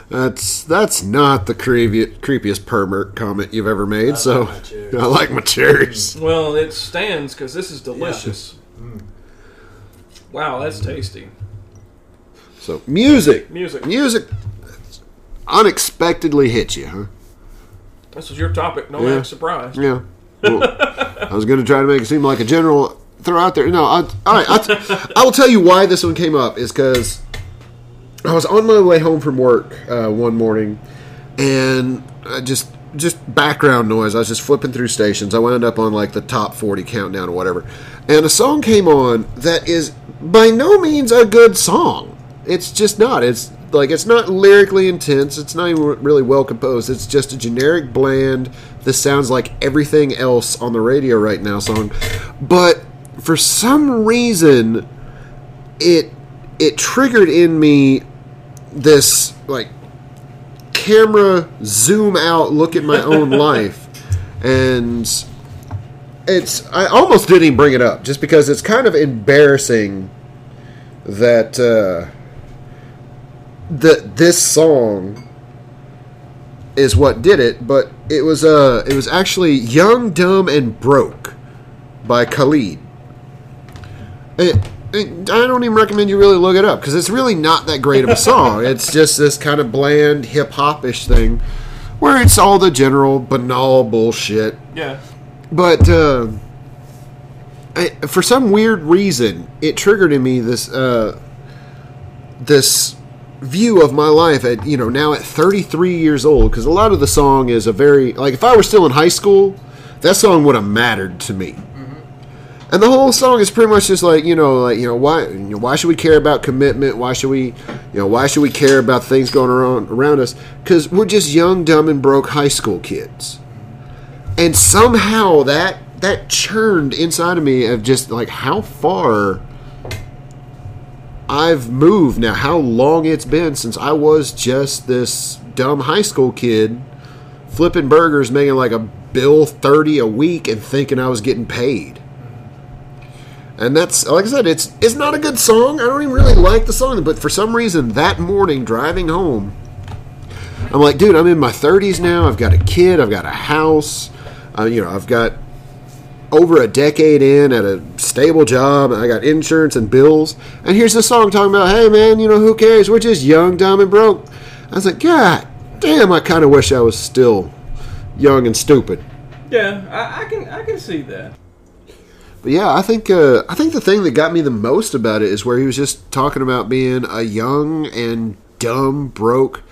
That's that's not the creepy, creepiest pervert comment you've ever made. so
my cherries. [laughs]
I like my cherries.
well, it stands because this is delicious. Wow, that's tasty.
So music,
Music.
music, unexpectedly hit you, huh?
This was your topic. No
Yeah.
surprised.
Yeah. Well, [laughs] I was going to try to make it seem like a general throw out there. No, I, all right. I'll will tell you why this one came up is because I was on my way home from work uh, one morning, and I just just background noise. I was just flipping through stations. I wound up on like the top forty countdown or whatever, and a song came on that is by no means a good song. It's just not. It's like it's not lyrically intense. It's not even really well composed. It's just a generic bland. This sounds like everything else on the radio right now song, but for some reason, it it triggered in me this like camera zoom out look at my own [laughs] life and it's i almost didn't even bring it up just because it's kind of embarrassing that uh that this song is what did it but it was uh it was actually young dumb and broke by khalid it, it, I don't even recommend you really look it up because it's really not that great of a song. [laughs] it's just this kind of bland hip hop ish thing where it's all the general banal bullshit.
Yeah.
But uh, I, for some weird reason, it triggered in me this uh, this view of my life at you know now at 33 years old because a lot of the song is a very like if I were still in high school, that song would have mattered to me. Mm-hmm. And the whole song is pretty much just like you know, like you know, why you know, why should we care about commitment? Why should we, you know, why should we care about things going around around us? Because we're just young, dumb, and broke high school kids. And somehow that that churned inside of me of just like how far I've moved now. How long it's been since I was just this dumb high school kid flipping burgers, making like a bill thirty a week, and thinking I was getting paid. And that's like I said, it's it's not a good song. I don't even really like the song, but for some reason that morning driving home, I'm like, dude, I'm in my 30s now. I've got a kid. I've got a house. Uh, you know, I've got over a decade in at a stable job. I got insurance and bills. And here's this song talking about, hey man, you know who cares? We're just young, dumb, and broke. I was like, God damn! I kind of wish I was still young and stupid.
Yeah, I, I can I can see that.
But yeah, I think uh, I think the thing that got me the most about it is where he was just talking about being a young and dumb, broke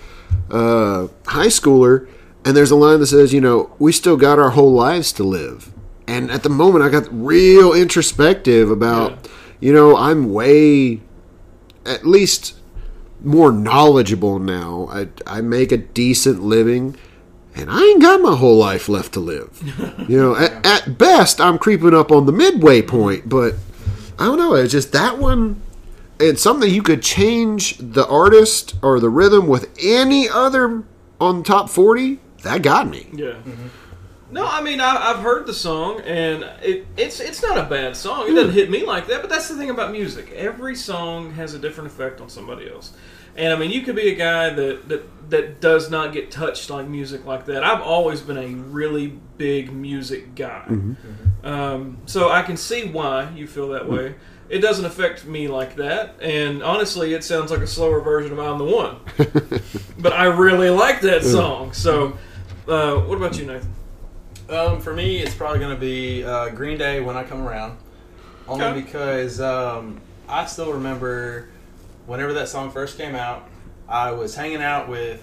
uh, high schooler, and there's a line that says, you know, we still got our whole lives to live. And at the moment, I got real introspective about,
Yeah.
you know, I'm way, at least, more knowledgeable now. I, I make a decent living, and I ain't got my whole life left to live. [laughs] You know, at, at best, I'm creeping up on the midway mm-hmm. point, but I don't know. It's just that one. It's something you could change the artist or the rhythm with any other on top 40. That got me.
Yeah. Mm-hmm. No, I mean I, I've heard the song, and it, it's it's not a bad song. It doesn't hit me like that, but that's the thing about music. Every song has a different effect on somebody else. And I mean, you could be a guy that, that that does not get touched like music like that. I've always been a really big music guy, um, so I can see why you feel that way. It doesn't affect me like that, and honestly, it sounds like a slower version of "I'm the One." [laughs] but I really like that song. So, uh, what about you, Nathan?
Um, for me, it's probably going to be uh, Green Day when I come around. Only
Okay.
because um, I still remember whenever that song first came out, I was hanging out with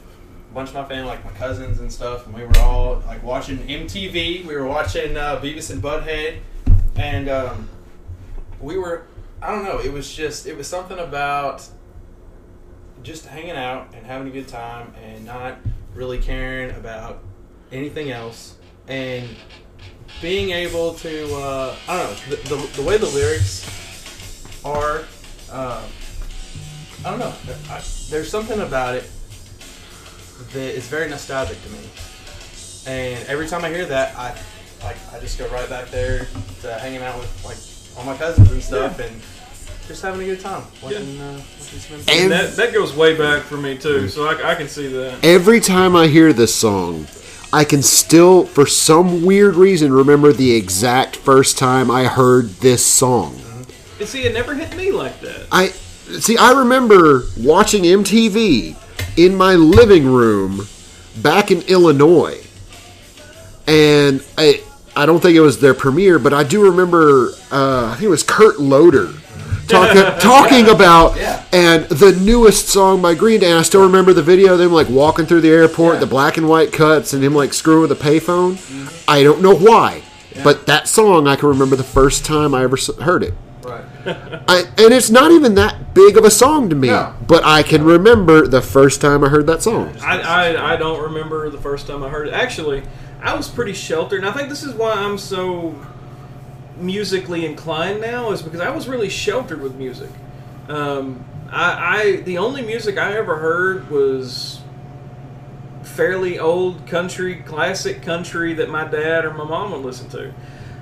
a bunch of my family, like my cousins and stuff, and we were all like watching MTV. We were watching uh, Beavis and Butthead, and um, we were, I don't know, it was just, it was something about just hanging out and having a good time and not really caring about anything else and being able to uh, I don't know the, the, the way the lyrics are uh, I don't know. I, there's something about it that is very nostalgic to me. And every time I hear that I like I just go right back there to hanging out with like all my cousins and stuff and just having a good time watching, uh,
And-
And that, that goes way back for me too, so I, I can see that.
Every time I hear this song, I can still, for some weird reason, remember the exact first time I heard this song.
And see, it never hit me like that.
I see. I remember watching MTV in my living room back in Illinois, and I I don't think it was their premiere, but I do remember. Uh, I think it was Kurt Loder. Talking, talking about
Yeah.
and the newest song by Green Day. And I still remember the video of them like walking through the airport,
Yeah.
the black and white cuts, and him like screwing with a payphone. Mm-hmm. I don't know why, but that song I can remember the first time I ever heard it.
right
I, and it's not even that big of a song to me,
No.
but I can remember the first time I heard that song.
I, I, I don't remember the first time I heard it. Actually, I was pretty sheltered, and I think this is why I'm so musically inclined now, is because I was really sheltered with music. Um, I, I the only music I ever heard was fairly old country, classic country that my dad or my mom would listen to.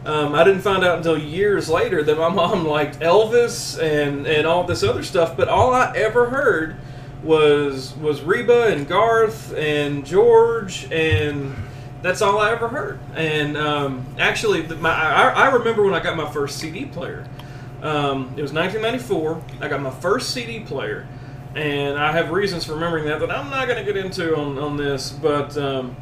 Um, I didn't find out until years later that my [laughs] mom liked Elvis and, and all this other stuff, but all I ever heard was was Reba and Garth and George and that's all I ever heard. And um, actually, the, my, I, I remember when I got my first CD player. Um, it was 1994. I got my first CD player, and I have reasons for remembering that that I'm not going to get into on, on this. But um,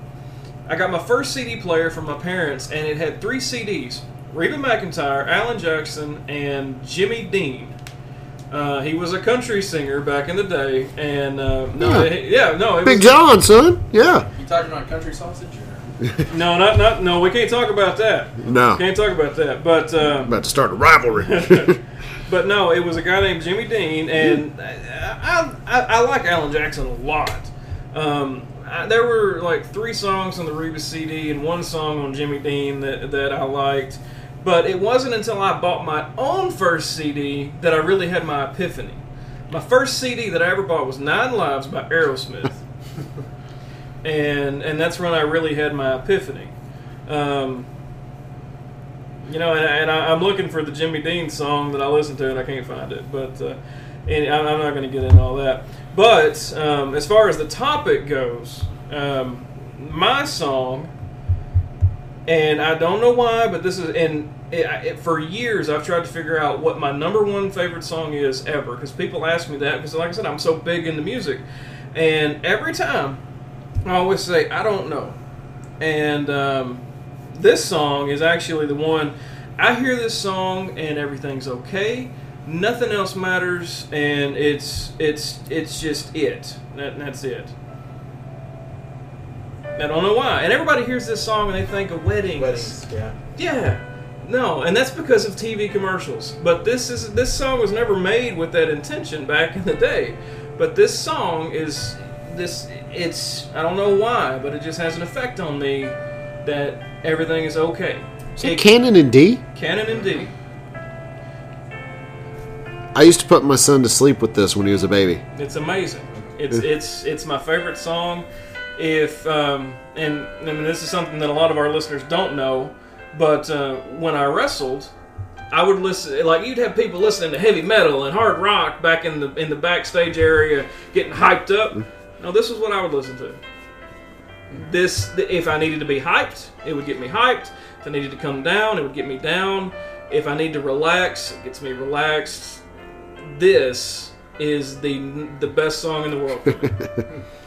I got my first CD player from my parents, and it had three CDs: Reba McEntire, Alan Jackson, and Jimmy Dean. Uh, he was a country singer back in the day, and uh, no,
Yeah.
it- yeah, no, it
Big
was,
John, son. Yeah.
you talking about country sausage or? [laughs]
no, not not no. We can't talk about that.
No.
Can't talk about that. But uh,
About to start a rivalry. [laughs] [laughs]
but no, it was a guy named Jimmy Dean, and I, I, I like Alan Jackson a lot. Um, I, there were like three songs on the Reba CD and one song on Jimmy Dean that, that I liked. But it wasn't until I bought my own first CD that I really had my epiphany. My first CD that I ever bought was Nine Lives by Aerosmith. And and that's when I really had my epiphany. Um, you know, and, and I, I'm looking for the Jimmy Dean song that I listened to, and I can't find it. But uh, and I'm I'm not going to get into all that. But um, as far as the topic goes, um, my song and I don't know why, but this is and it, it, for years I've tried to figure out what my number one favorite song is ever because people ask me that because like I said I'm so big into music, and every time I always say I don't know, and um, this song is actually the one I hear this song and everything's okay. Nothing else matters, and it's it's it's just it. That, that's it. I don't know why. And everybody hears this song and they think of weddings.
Weddings, yeah.
Yeah. No, and that's because of TV commercials. But this is this song was never made with that intention back in the day. But this song is this it's I don't know why, but it just has an effect on me that everything is okay.
Is it Canon in D?
Canon in D.
I used to put my son to sleep with this when he was a baby.
It's amazing. It's it's it's my favorite song. If um, and I mean this is something that a lot of our listeners don't know, but uh, when I wrestled, I would listen like you'd have people listening to heavy metal and hard rock back in the in the backstage area getting hyped up. No, this is what I would listen to. This if I needed to be hyped, it would get me hyped. If I needed to come down, it would get me down. If I need to relax, it gets me relaxed. This is the the best song in the world. [laughs]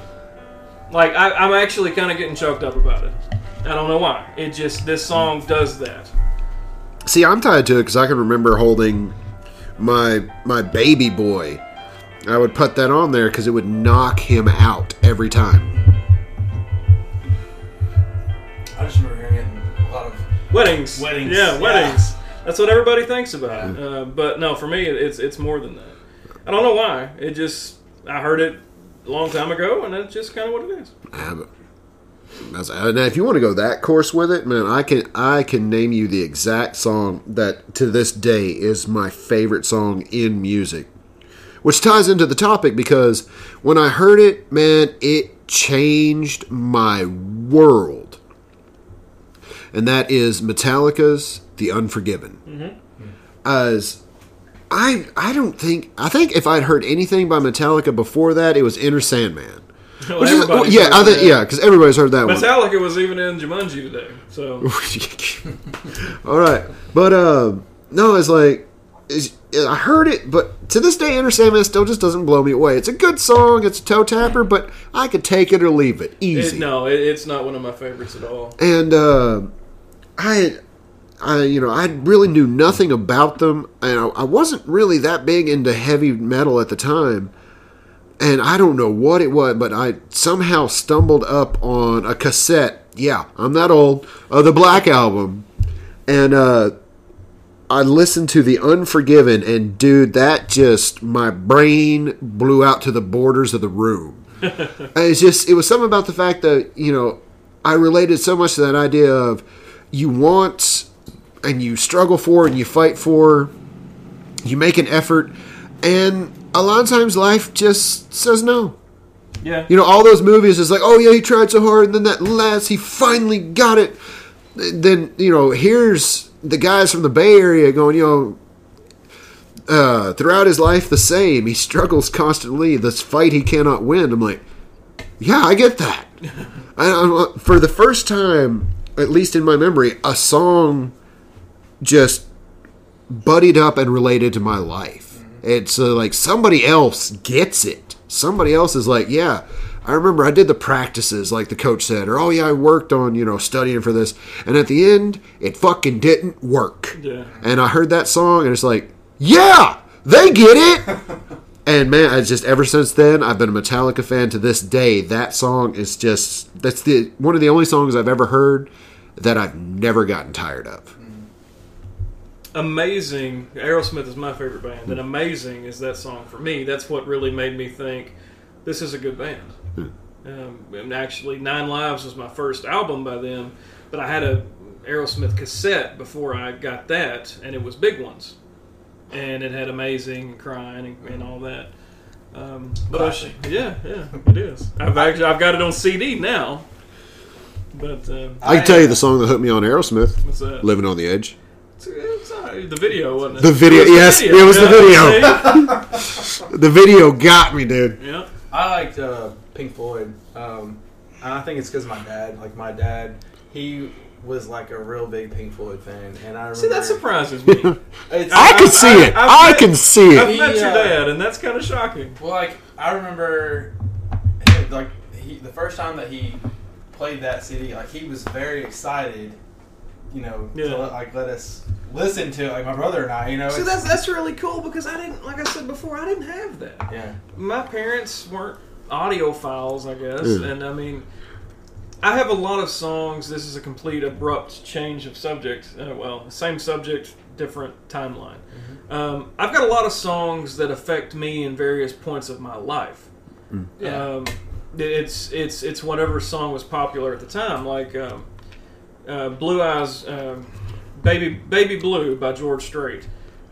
Like I, I'm actually kind of getting choked up about it. I don't know why. It just this song does that.
See, I'm tied to it because I can remember holding my my baby boy. I would put that on there because it would knock him out every time.
I just remember hearing it in a lot of.
Weddings.
Weddings,
Yeah,
yeah.
weddings. That's what everybody thinks about. Uh, but no, for me, it's it's more than that. I don't know why. It just I heard it a long time ago, and that's just kind of what it is.
Yeah, but- that's- uh, Now, if you want to go that course with it, man, I can I can name you the exact song that to this day is my favorite song in music, which ties into the topic because when I heard it, man, it changed my world, and that is Metallica's "The Unforgiven." As I I don't think I think if I'd heard anything by Metallica before that, it was Enter Sandman. Which is,
Everybody's
yeah, I think yeah, because everybody's heard that one.
Metallica was even in Jumanji today, so [laughs]
All right, but um, no, it's like it's, I heard it, but to this day, Enter Sandman still just doesn't blow me away. It's a good song, it's a toe tapper, but I could take it or leave it easy.
it, no, it, it's not one of my favorites at all.
And uh, I, I, you know, I really knew nothing about them, and I, I wasn't really that big into heavy metal at the time. And I don't know what it was, but I somehow stumbled up on a cassette. Yeah, I'm that old. Of the Black Album, and uh, I listened to the Unforgiven, and dude, that just my brain blew out to the borders of the room. [laughs] It's just it was something about the fact that you know I related so much to that idea of you want and you struggle for and you fight for, you make an effort, and a lot of times life just says no.
Yeah,
You know, all those movies is like, oh yeah, he tried so hard, and then that last he finally got it. Then you know, here's the guys from the Bay Area going, you know, uh, throughout his life the same. He struggles constantly. This fight he cannot win. I'm like, yeah, I get that. [laughs] I, for the first time, at least in my memory, a song just buddied up and related to my life. It's uh, like somebody else gets it. Somebody else is like, yeah, I remember I did the practices, like the coach said, or oh yeah, I worked on you know studying for this, and at the end, it fucking didn't work.
Yeah.
And I heard that song, and it's like, yeah, they get it. [laughs] And man, I just ever since then I've been a Metallica fan to this day. That song is just that's the one of the only songs I've ever heard that I've never gotten tired of. Mm-hmm.
amazing. Aerosmith is my favorite band, and mm. amazing is that song for me. That's what really made me think this is a good band. Um, and actually, Nine Lives was my first album by them, but I had a Aerosmith cassette before I got that, and it was Big Ones, and it had Amazing, Crying, and, and all that. Um, but I, yeah, yeah, it is. I've actually I've got it on CD now. But um,
I can tell you the song that hooked me on Aerosmith,
what's that?
"Living on the Edge."
It's, it's not- the video wasn't it?
The video-
It was
yes, it was the
video. [laughs] [laughs]
The video got me, dude.
Yeah.
I liked uh, Pink Floyd. Um, and I think it's because my dad, like my dad, he
was like a real big Pink Floyd fan, and I remember.
See, that surprises me. [laughs]
It's,
I can
I've-
see
I've-
it.
I've
I
met-
can see it.
I've
it.
met your
uh,
dad, and that's kind of shocking.
Well, like I remember, like he, the first time that he played that CD, like he was very excited. You know,
Yeah.
to let, like let us listen to it, like my brother and I. You know,
See,
it's-
that's that's really cool because I didn't, like I said before, I didn't have that.
yeah.
my parents weren't audiophiles, I guess,
Yeah.
and I mean, I have a lot of songs. This is a complete abrupt change of subject. Uh, well, same subject, different timeline. Um, I've got a lot of songs that affect me in various points of my life.
Yeah.
Um, it's it's it's whatever song was popular at the time, like um, uh, Blue Eyes, um, Baby Baby Blue by George Strait.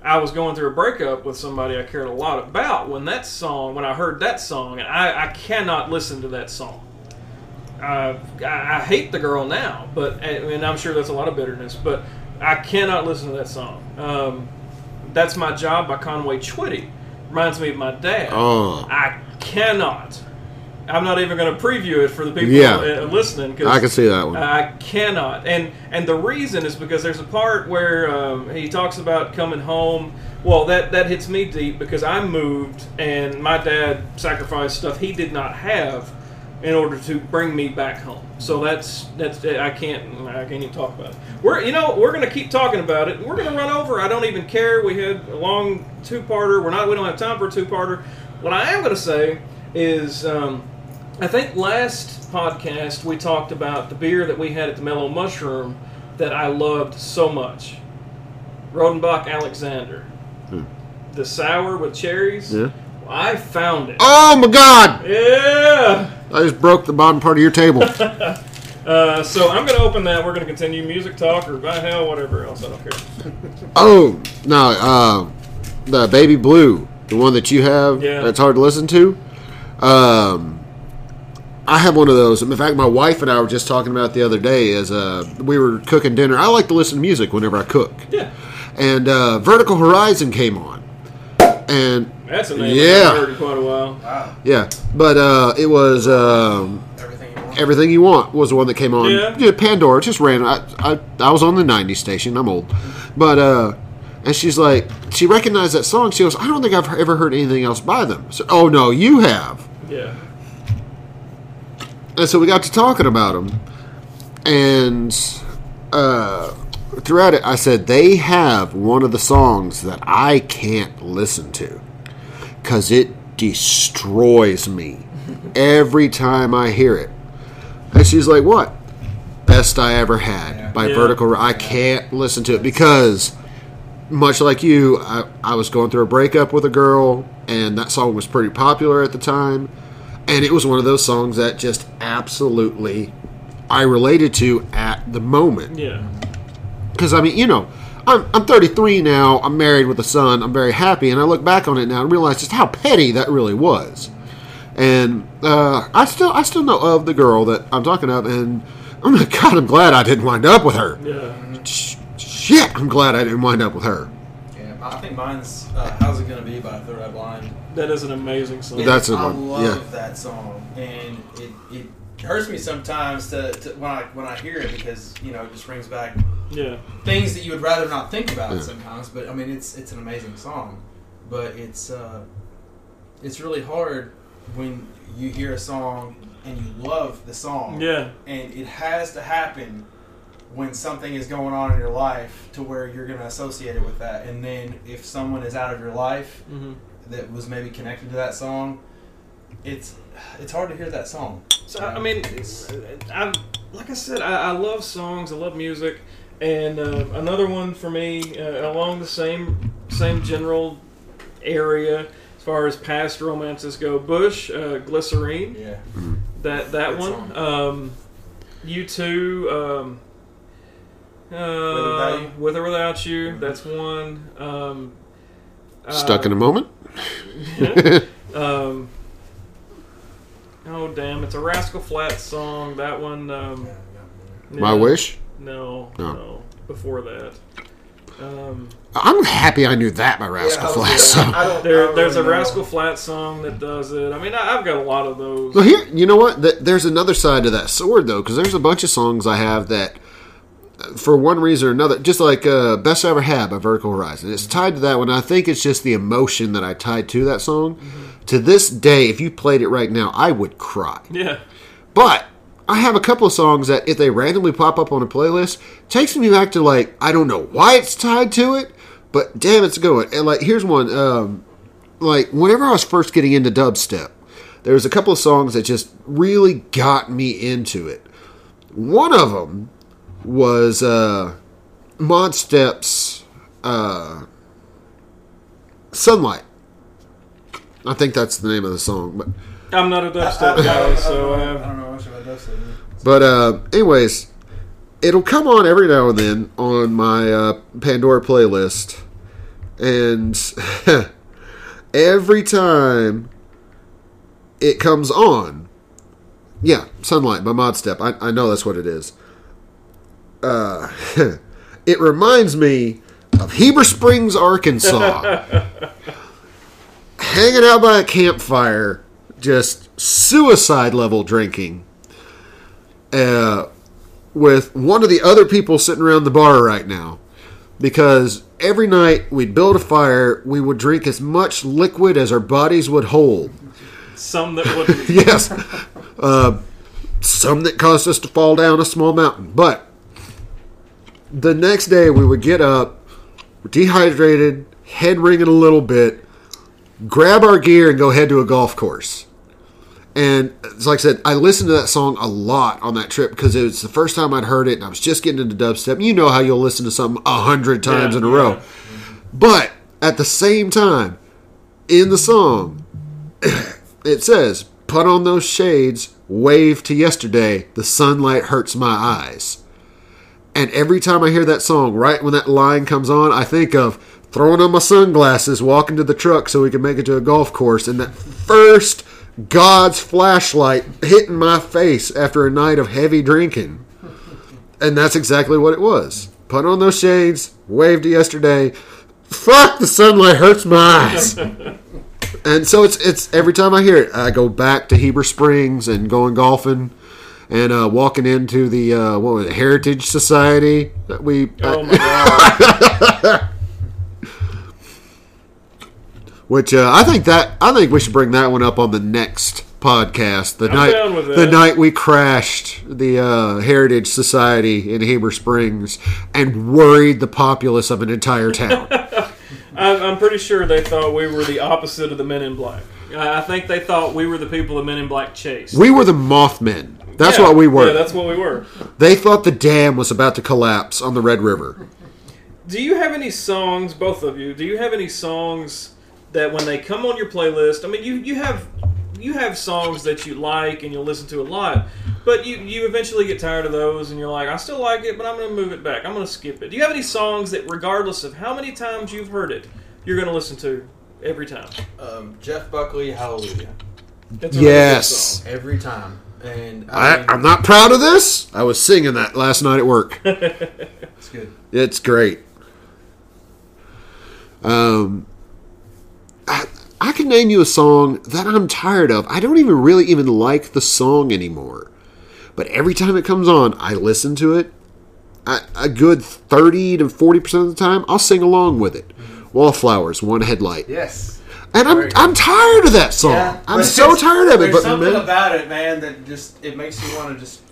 I was going through a breakup with somebody I cared a lot about when that song, when I heard that song, and I, I cannot listen to that song. Uh, I, I hate the girl now, but and I'm sure that's a lot of bitterness, but I cannot listen to that song. Um, that's my job by Conway Twitty. Reminds me of my dad.
Oh.
I cannot. I'm not even going to preview it for the people
Yeah.
uh, listening. Cause
I can see that one.
I cannot, and and the reason is because there's a part where um, he talks about coming home. Well, that that hits me deep because I moved and my dad sacrificed stuff he did not have in order to bring me back home. So that's that's I can't I can't even talk about it. We're you know we're gonna keep talking about it. We're gonna run over. I don't even care. We had a long two parter. We're not we don't have time for a two parter. What I am gonna say is. Um, I think last podcast we talked about the beer that we had at the Mellow Mushroom that I loved so much. Rodenbach Alexander. The sour with cherries.
Yeah.
I found it.
Oh my God!
Yeah.
I just broke the bottom part of your table. [laughs]
Uh, so I'm going to open that. We're going to continue music talk or by hell, whatever else. I don't care. [laughs]
oh no, uh, the baby blue, the one that you have.
Yeah.
That's hard to listen to. Um, I have one of those. In fact, my wife and I were just talking about the other day as uh, we were cooking dinner. I like to listen to music whenever I cook,
Yeah.
and uh, Vertical Horizon came on, and
That's a name
Yeah.
I've heard in quite a while.
Wow.
yeah, but uh, it was. Um,
Everything you want.
Everything You Want was the one that came on.
Yeah.
Pandora, just ran. I, I, I was on the 90s station. I'm old. But, uh, and she's like, she recognized that song. She goes, I don't think I've ever heard anything else by them. So, oh, no, you have.
Yeah.
And so we got to talking about them. And uh, throughout it, I said, they have one of the songs that I can't listen to because it destroys me every time I hear it. And she's like, what? Best I Ever Had by
Yeah.
Vertical. I can't listen to it because, much like you, I, I was going through a breakup with a girl, and that song was pretty popular at the time. And it was one of those songs that just absolutely I related to at the moment.
Yeah.
Because, I mean, you know, I'm, I'm 33 now, I'm married with a son, I'm very happy, and I look back on it now and realize just how petty that really was. And uh, I still I still know of the girl that I'm talking of, and oh my god, I'm glad I didn't wind up with her.
Yeah.
Shit, I'm glad I didn't wind up with her.
Yeah, I think mine's uh, "How's It Gonna Be" by Third Eye Blind.
That is an amazing song.
That's a
I
one,
love
yeah.
that song, and it, it hurts me sometimes to, to when I when I hear it because you know it just brings back
yeah.
things that you would rather not think about
Yeah.
sometimes. But I mean, it's it's an amazing song, but it's uh, it's really hard when you hear a song and you love the song,
Yeah.
and it has to happen when something is going on in your life to where you're going to associate it with that, and then if someone is out of your life
hmm
that was maybe connected to that song, it's it's hard to hear that song.
So I mean, it's, I'm like I said, I, I love songs, I love music, and uh, another one for me uh, along the same same general area as far as past romances go. Bush, uh, Glycerine,
Yeah.
that that
Good
one.
song.
Um, U2. Um, uh, with or without you, that's one. Um,
Stuck in
uh,
a moment. [laughs] [laughs]
um, oh damn! It's a Rascal Flatts song. That one. Um,
My
yeah.
wish.
No,
No.
no. Before that, um,
I'm happy I knew that by Rascal Flatts. So.
There,
I
there's a
know.
Rascal Flatts song that does it. I mean, I, I've got a lot of those.
Well, here, you know what? Th- There's another side to that sword, though, because there's a bunch of songs I have that for one reason or another, just like uh, Best I Ever Had by Vertical Horizon. It's tied to that one. I think it's just the emotion that I tied to that song. To this day, if you played it right now, I would cry.
Yeah.
But I have a couple of songs that, if they randomly pop up on a playlist, takes me back to like I don't know why it's tied to it, but damn, it's going. And like here's one. Um, like whenever I was first getting into dubstep, there was a couple of songs that just really got me into it. One of them was uh, Modestep's uh, "Sunlight." I think that's the name of the song, but
I'm not a dubstep [laughs] guy, so
I
uh,
don't know much about dubstep.
But uh, anyways, it'll come on every now and then on my uh, Pandora playlist, and [laughs] every time it comes on, yeah, "Sunlight" by Modestep. I, I know that's what it is. Uh, [laughs] it reminds me of Heber Springs, Arkansas, [laughs] hanging out by a campfire, just suicide level drinking uh, with one of the other people sitting around the bar right now. Because every night we'd build a fire we would drink as much liquid as our bodies would hold.
Some that [laughs] would
yes. Uh, some that caused us to fall down a small mountain. But the next day we would get up dehydrated head ringing a little bit grab our gear and go head to a golf course and it's like I said, I listened to that song a lot on that trip because it was the first time I'd heard it, and I was just getting into dubstep. You know how you'll listen to something a hundred times
Yeah,
in a row,
yeah.
but at the same time, in the song, [coughs] it says, "Put on those shades, wave to yesterday. The sunlight hurts my eyes." And every time I hear that song, right when that line comes on, I think of throwing on my sunglasses, walking to the truck so we can make it to a golf course, and that first God's flashlight hitting my face after a night of heavy drinking. And that's exactly what it was. Put on those shades, waved yesterday. Fuck, the sunlight hurts my eyes. [laughs] and so it's it's every time I hear it, I go back to Heber Springs and going golfing and uh, walking into the uh, what was it, Heritage Society that we
Oh my god! [laughs]
which uh, I think that I think we should bring that one up on the next podcast. The
I'm
night the night we crashed the uh, Heritage Society in Heber Springs and worried the populace of an entire town. [laughs]
I'm, pretty sure they thought we were the opposite of the Men in Black. I I think they thought we were the people the Men in Black chased.
we were the Mothmen. That's
Yeah,
what we were.
Yeah, that's what we were.
they thought the dam was about to collapse on the Red River.
Do you have any songs, both of you? Do you have any songs that when they come on your playlist? I mean, you you have you have songs that you like and you'll listen to a lot, but you you eventually get tired of those and you're like, I still like it, but I'm going to move it back. I'm going to skip it. Do you have any songs that, regardless of how many times you've heard it, you're going to listen to every time?
Um, Jeff Buckley, Hallelujah,
That's a really good
Yes.
song.
every time. And I,
I, I'm not proud of this. I was singing that last night at work. [laughs]
It's good.
It's great. Um, I, I can name you a song that I'm tired of. I don't even really even like the song anymore. But every time it comes on, I listen to it. I, a good 30 to 40% of the time, I'll sing along with it. Wallflowers, One Headlight.
Yes.
And I'm,
Very.
I'm tired of that song.
Yeah,
I'm so tired of it.
There's
But
something
man,
about it, man, that just it makes you want to just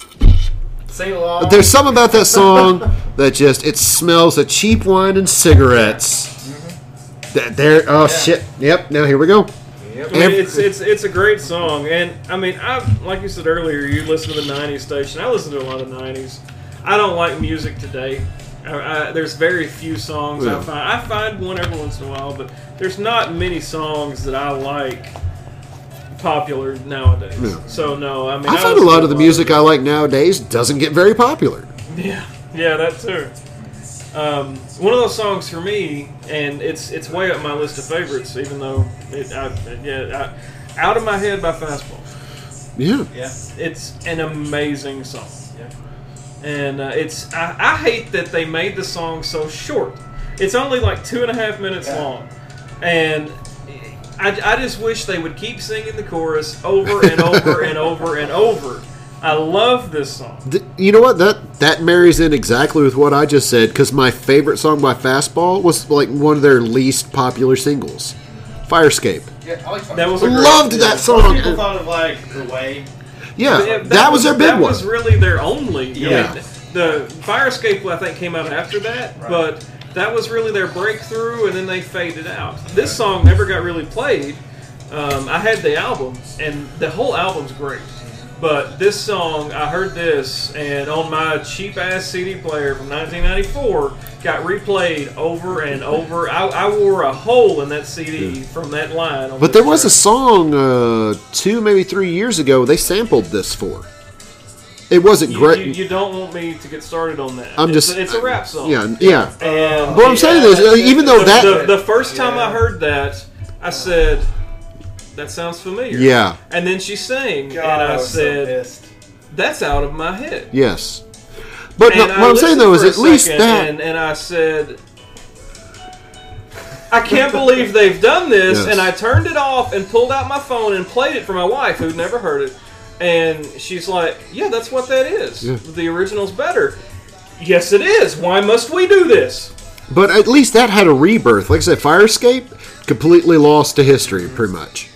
sing along.
There's something about that song [laughs] that just it smells of cheap wine and cigarettes. Mm-hmm. That there, oh shit! Yep. Now here we go.
I mean, it's it's it's a great song, and I mean, I like you said earlier, you listen to the '90s station. I listen to a lot of '90s. I don't like music today. I, I, there's very few songs
Yeah.
I find. I find one every once in a while, but there's not many songs that I like popular nowadays.
Yeah.
So no, I mean,
I find a lot of the music I like nowadays doesn't get very popular.
Yeah, yeah, that too. Um, one of those songs for me, and it's it's way up my list of favorites, even though it, I, yeah, I, out of my head by Fastball.
Yeah.
yeah.
It's an amazing song,
Yeah.
and uh, it's I, I hate that they made the song so short. It's only like two and a half minutes
Yeah.
long, and I, I just wish they would keep singing the chorus over and over [laughs] and over and over. I love this song.
You know what? That that marries in exactly with what I just said because my favorite song by Fastball was like one of their least popular singles, Fire Escape.
Yeah, I like Fire.
That was a great,
Loved that
Most
song.
people thought of like the way.
Yeah,
Yeah,
that, was, their big
that
one.
was really their only. I
Yeah.
mean, the Fire Escape, I think, came out after that,
Right.
but that was really their breakthrough, and then they faded out. This song never got really played. Um, I had the album, and the whole album's great. But this song, I heard this, and on my cheap ass CD player from 1994, got replayed over and over. I, I wore a hole in that CD from that line. on
But there was a song uh, two, maybe three years ago. They sampled this for. It wasn't
You,
great.
you, you don't want me to get started on that.
I'm
It's
just.
a- it's a rap song.
Yeah, yeah.
And
What I'm saying is, uh, even though
the,
that,
the, the first time I heard that, I said, "That sounds familiar."
yeah,
And then she sang,
God,
and I,
was so
said,
pissed.
"That's out of my head."
yes. But no, what I'm saying though is, at least that.
and, and I said. I can't believe they've done this,
Yes.
and I turned it off and pulled out my phone and played it for my wife, who'd never heard it. And she's like, "Yeah, that's what that is.
Yeah.
The original's better." Yes, it is. Why must we do this?
But at least that had a rebirth. Like I said, Fire Escape completely lost to history, pretty much.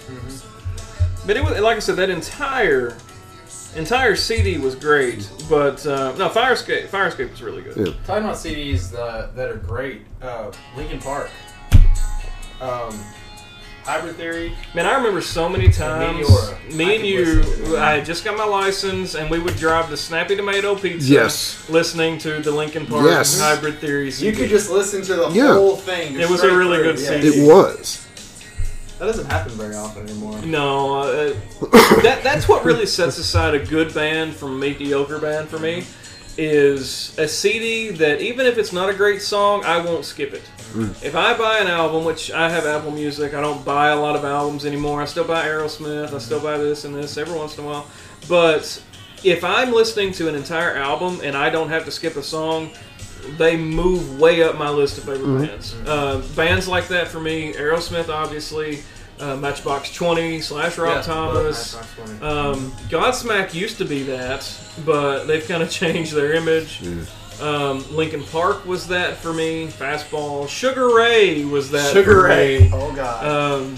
But it was like I said, that entire entire CD was great. But uh, no, Fire Escape Firescape was really good.
Yeah.
Talking about CDs that, that are great, uh, Linkin Park, um, Hybrid Theory.
Man, I remember so many times.
Meteora.
Me
I
and you,
listen to it.
I had just got my license, and we would drive to Snappy Tomato Pizza.
Yes.
listening to the Linkin Park
Yes.
Hybrid Theory. CD.
You could just listen to the
Yeah.
whole thing.
It was a really
through.
good
Yeah.
CD.
It was.
That doesn't happen very often anymore.
No, uh, [coughs] that that's what really sets aside a good band from a mediocre band for me. Is a CD that even if it's not a great song, I won't skip it. If I buy an album, which I have Apple Music, I don't buy a lot of albums anymore. I still buy Aerosmith, I still buy this and this every once in a while. But if I'm listening to an entire album and I don't have to skip a song, they move way up my list of favorite bands. Uh, bands like that for me, Aerosmith, obviously, uh, Matchbox 20 slash Rob
Yeah,
Thomas. Um, Godsmack used to be that, but they've kind of [laughs] changed their image. Um, Linkin Park was that for me. Fastball. Sugar Ray was that.
Sugar
for
Ray.
me.
Oh god.
Um,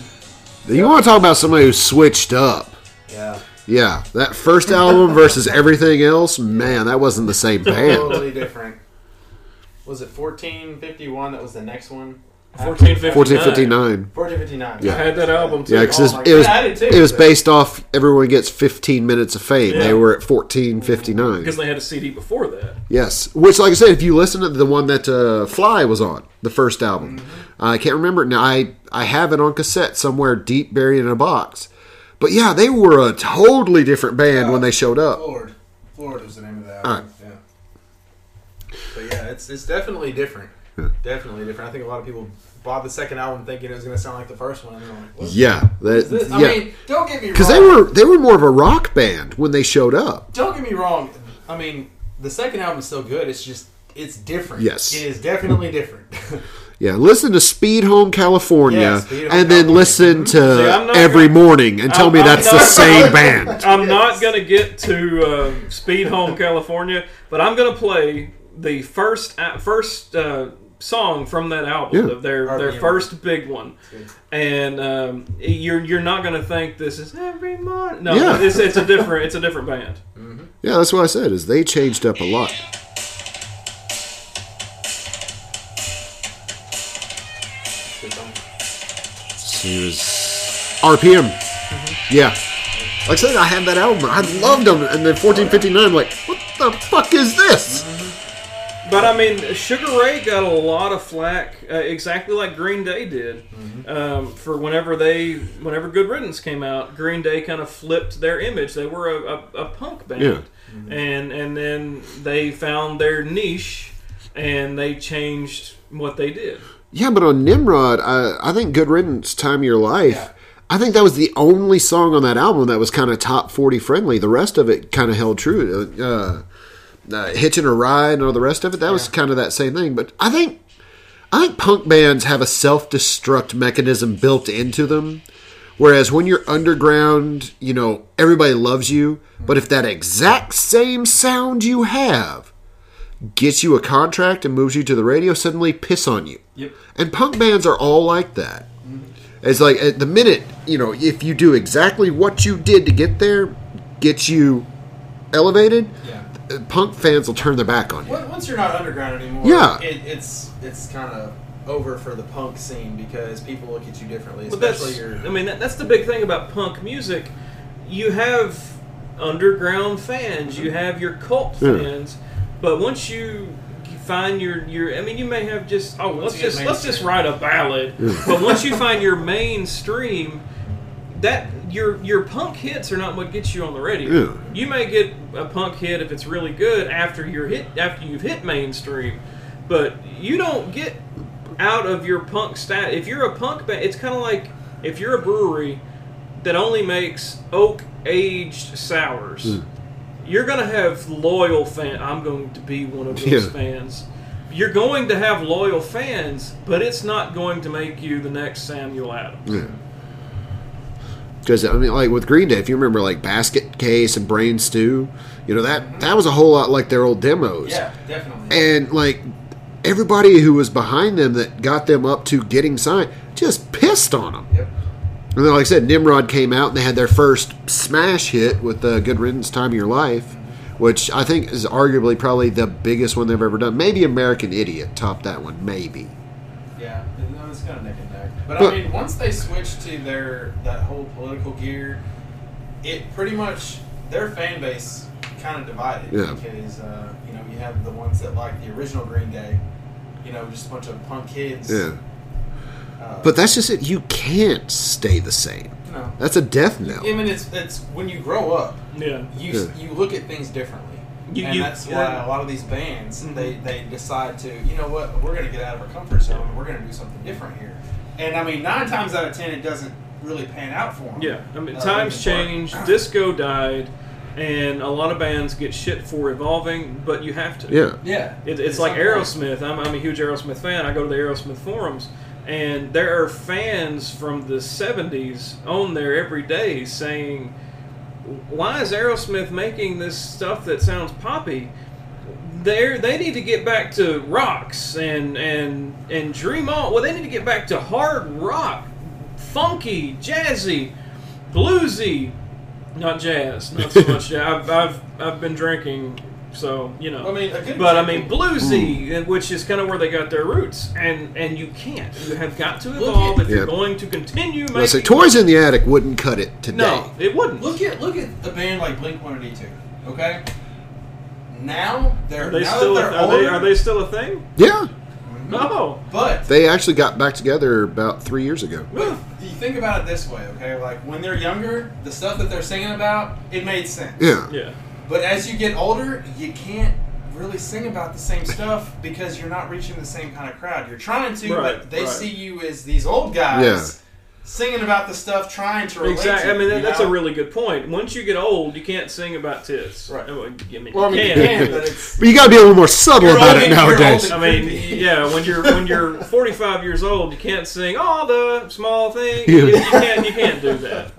You want to talk about somebody who switched up?
yeah.
Yeah, that first album versus everything else, man, that wasn't the same band.
Totally different. Was it 1451? That was the next one.
1459.
1459.
1459.
I had that album too.
Yeah, because
Oh
it was
God, I did too.
it was based off everyone gets 15 minutes of fame.
Yeah.
They were at 1459.
because they had a CD before that.
Yes, which, like I said, if you listen to the one that uh, Fly was on, the first album,
Mm-hmm.
I can't remember it now. I I have it on cassette somewhere deep buried in a box. But yeah, they were a totally different band when they showed up.
Floored. Floored was the name of that
All
album. Yeah. But yeah, it's it's definitely different. Definitely different. I think a lot of people bought the second album thinking it was going to sound like the first one. And they're like, what
Yeah, that,
is this? I
yeah,
mean, don't get me wrong.
because they were they were more of a rock band when they showed up.
Don't get me wrong. I mean, the second album is still good. It's just it's different.
Yes.
it is definitely different. [laughs]
Yeah, listen to Speed Home California,
Yeah, Speed Home
and then
California.
listen to
See, I'm not
Every
gonna-
Morning and tell
I'm-
me
I'm
that's the same band. [laughs]
I'm not going to get to uh, Speed Home California, but I'm going to play the first uh, first uh, song from that album,
Yeah.
their
RPM.
their first big one. And um, you're you're not going to think this is every morning. No,
Yeah.
it's, it's a different it's a different band.
Yeah, that's what I said. Is they changed up a lot.
Good.
He was RPM. Yeah. Like I said, I had that album. I loved them. And then 1459, I'm like, what the fuck is this?
But I mean, Sugar Ray got a lot of flack, uh, exactly like Green Day did, um, for whenever they, whenever Good Riddance came out. Green Day kind of flipped their image. They were a, a, a punk band,
Yeah.
and and then they found their niche, and they changed what they did.
Yeah, but on Nimrod, I, I think Good Riddance, Time of Your Life, I think that was the only song on that album that was kind of top 40 friendly. The rest of it kind of held true. Uh, uh, Hitching a Ride and all the rest of it, that was kind of that same thing. But I think I think punk bands have a self destruct mechanism built into them Whereas when you're underground, you know, everybody loves you. But if that exact same sound you have gets you a contract and moves you to the radio, suddenly piss on you.
Yep.
And punk bands are all like that. It's like at the minute, you know, if you do exactly what you did to get there, gets you elevated,
Yeah.
Punk fans will turn their back on you.
Once once you're not underground anymore,
Yeah.
it, it's it's kind of over for the punk scene because people look at you differently, especially your.
I mean, that, that's the big thing about punk music. You have underground fans, you have your cult
Yeah.
fans, but once you find your your, I mean, you may have just oh, let's
you get
just let's just write a ballad. but once you find your mainstream, that your your punk hits are not what gets you on the radio.
Yeah.
You may get a punk hit if it's really good after you're hit after you've hit mainstream, but you don't get out of your punk stat. If you're a punk band, it's kind of like if you're a brewery that only makes oak aged sours. Hmm. You're gonna have loyal fan. I'm going to be one of those
Yeah.
fans. You're going to have loyal fans, but it's not going to make you the next Samuel Adams.
Because I mean, like with Green Day, if you remember, like Basket Case and Brain Stew, you know that that was a whole lot like their old demos.
yeah, definitely.
And like everybody who was behind them that got them up to getting signed just pissed on them.
yep.
And then, like I said, Nimrod came out and they had their first smash hit with uh, "Good Riddance, Time of Your Life," which I think is arguably probably the biggest one they've ever done. Maybe American Idiot topped that one, maybe.
Yeah, it's kind of neck and neck. But,
But-
I mean, once they switched to their that whole political gear, it pretty much their fan base kind of divided
Yeah.
because uh, you know you have the ones that like the original Green Day, you know, just a bunch of punk kids.
Yeah,
Uh,
but that's just it. You can't stay the same.
No.
That's a death knell.
I mean, it's it's when you grow up,
Yeah.
you
Yeah.
you look at things differently.
You-
and
you-
that's
yeah.
why a lot of these bands
Mhm.
they, they decide to you know what we're going to get out of our comfort zone and we're going to do something different here and i mean nine times out of ten it doesn't really pan out for them
Yeah, I mean,
Uh,
times change, disco died, and a lot of bands get shit for evolving, but you have to.
Yeah,
yeah
It, it's like Aerosmith. I'm, I'm a huge Aerosmith fan. I go to the Aerosmith forums, and there are fans from the 70s on there every day saying, Why is Aerosmith making this stuff that sounds poppy? They're, they need to get back to rocks and, and, and dream on. Well, they need to get back to hard rock, funky, jazzy, bluesy, not jazz, not so much. jazz. I've, I've, I've been drinking, so, you know.
I mean, a
But I mean, bluesy, and which is kind of where they got their roots, and and you can't. You have got to evolve
at-
if you're going to continue making.
let's say Toys in the Attic wouldn't cut it today.
No, it wouldn't.
look at look at a band like blink 182 okay now they're
are they
now
still?
that
A,
they're
are
older,
they are they still a thing?
Yeah,
No.
but
they actually got back together about three years ago.
But you think about it this way, okay? Like when they're younger, the stuff that they're singing about, it made sense.
Yeah,
Yeah.
But as you get older, you can't really sing about the same stuff because you're not reaching the same kind of crowd. You're trying to,
Right,
but they
right.
see you as these old guys
Yeah.
Singing about the stuff, trying to relate
Exactly.
to.
I mean, that, that's
know?
a really good point. Once you get old, you can't sing about tits.
Right.
I mean, I
Well, I mean,
you
you
can.
can, but it's.
but you got to be a little more subtle
You're
about
old
it nowadays.
I mean, yeah, when you're when you're [laughs] 45 years old, you can't sing all the small things. [laughs]
Yeah.
You, you can't you can't do that.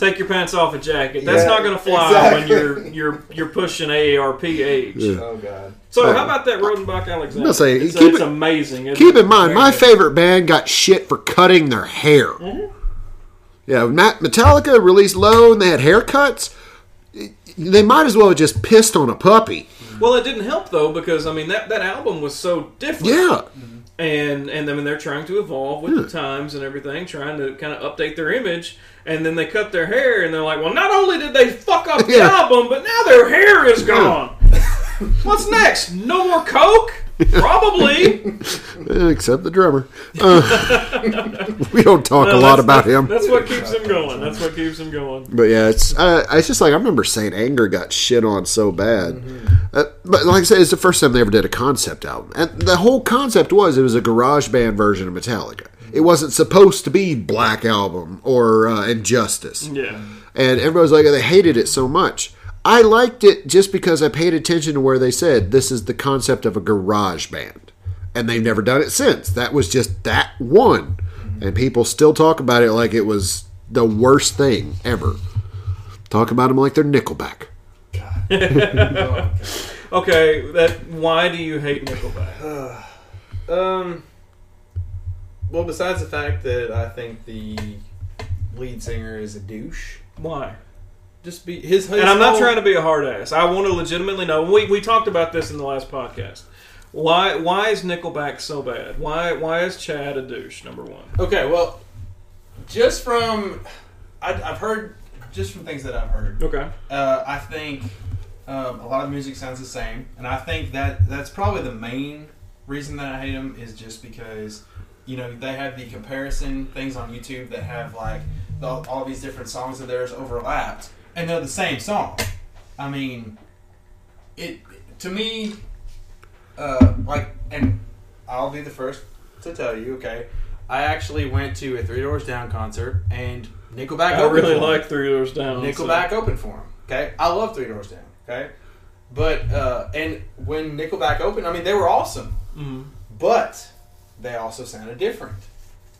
Take your pants off a jacket. That's
Yeah,
not going to fly when you're you're you're pushing AARP age.
Yeah.
Oh God.
So
Uh,
how about that Rodenbach Alexander?
I'm gonna say,
it's,
keep
it's
it-
amazing.
Keep
it?
in mind, my favorite band got shit for cutting their hair.
Mm-hmm.
Yeah, Metallica released Load and they had haircuts. They might as well have just pissed on a puppy.
Well, it didn't help though because I mean that that album was so different.
Yeah,
and and I mean they're trying to evolve with the hmm. times and everything, trying to kind of update their image. And then they cut their hair, and they're like, "Well, not only did they fuck up the [laughs]
Yeah.
album, but now their hair is hmm. gone. [laughs] What's next? No more coke? Probably. [laughs]
Except the drummer. Uh, [laughs] we don't talk
No,
a lot about him.
That's what keeps him going. That's what keeps him going.
But yeah, it's uh, it's just like I remember Saint Anger got shit on so bad.
Mm-hmm.
Uh, but like I said, it's the first time they ever did a concept album, and the whole concept was it was a garage band version of Metallica. It wasn't supposed to be Black Album or uh, Injustice,
Yeah.
and everybody was like they hated it so much. I liked it just because I paid attention to where they said this is the concept of a garage band, and they've never done it since. That was just that one, and people still talk about it like it was the worst thing ever. Talk about them like they're Nickelback.
Oh, [laughs]
Okay, that why do you hate Nickelback? [sighs]
Um. Well, besides the fact that I think the lead singer is a douche,
Why?
Just be his. his
And I'm not
whole-
trying to be a hard ass. I want to legitimately know. We, we talked about this in the last podcast. Why why is Nickelback so bad? Why why is Chad a douche? Number one.
Okay, well, just from I, I've heard, just from things that I've heard,
Okay.
uh, I think um, a lot of music sounds the same, and I think that that's probably the main reason that I hate them is just because you know they have the comparison things on YouTube that have like the, all these different songs of theirs overlapped, and they're the same song. I mean, it to me, uh, like, and I'll be the first to tell you, okay. I actually went to a Three Doors Down concert, and Nickelback.
I really like Three Doors Down. so-
Nickelback opened for him. Okay, I love Three Doors Down. Okay, but uh, and when Nickelback opened, I mean they were awesome,
Mhm.
but they also sounded different.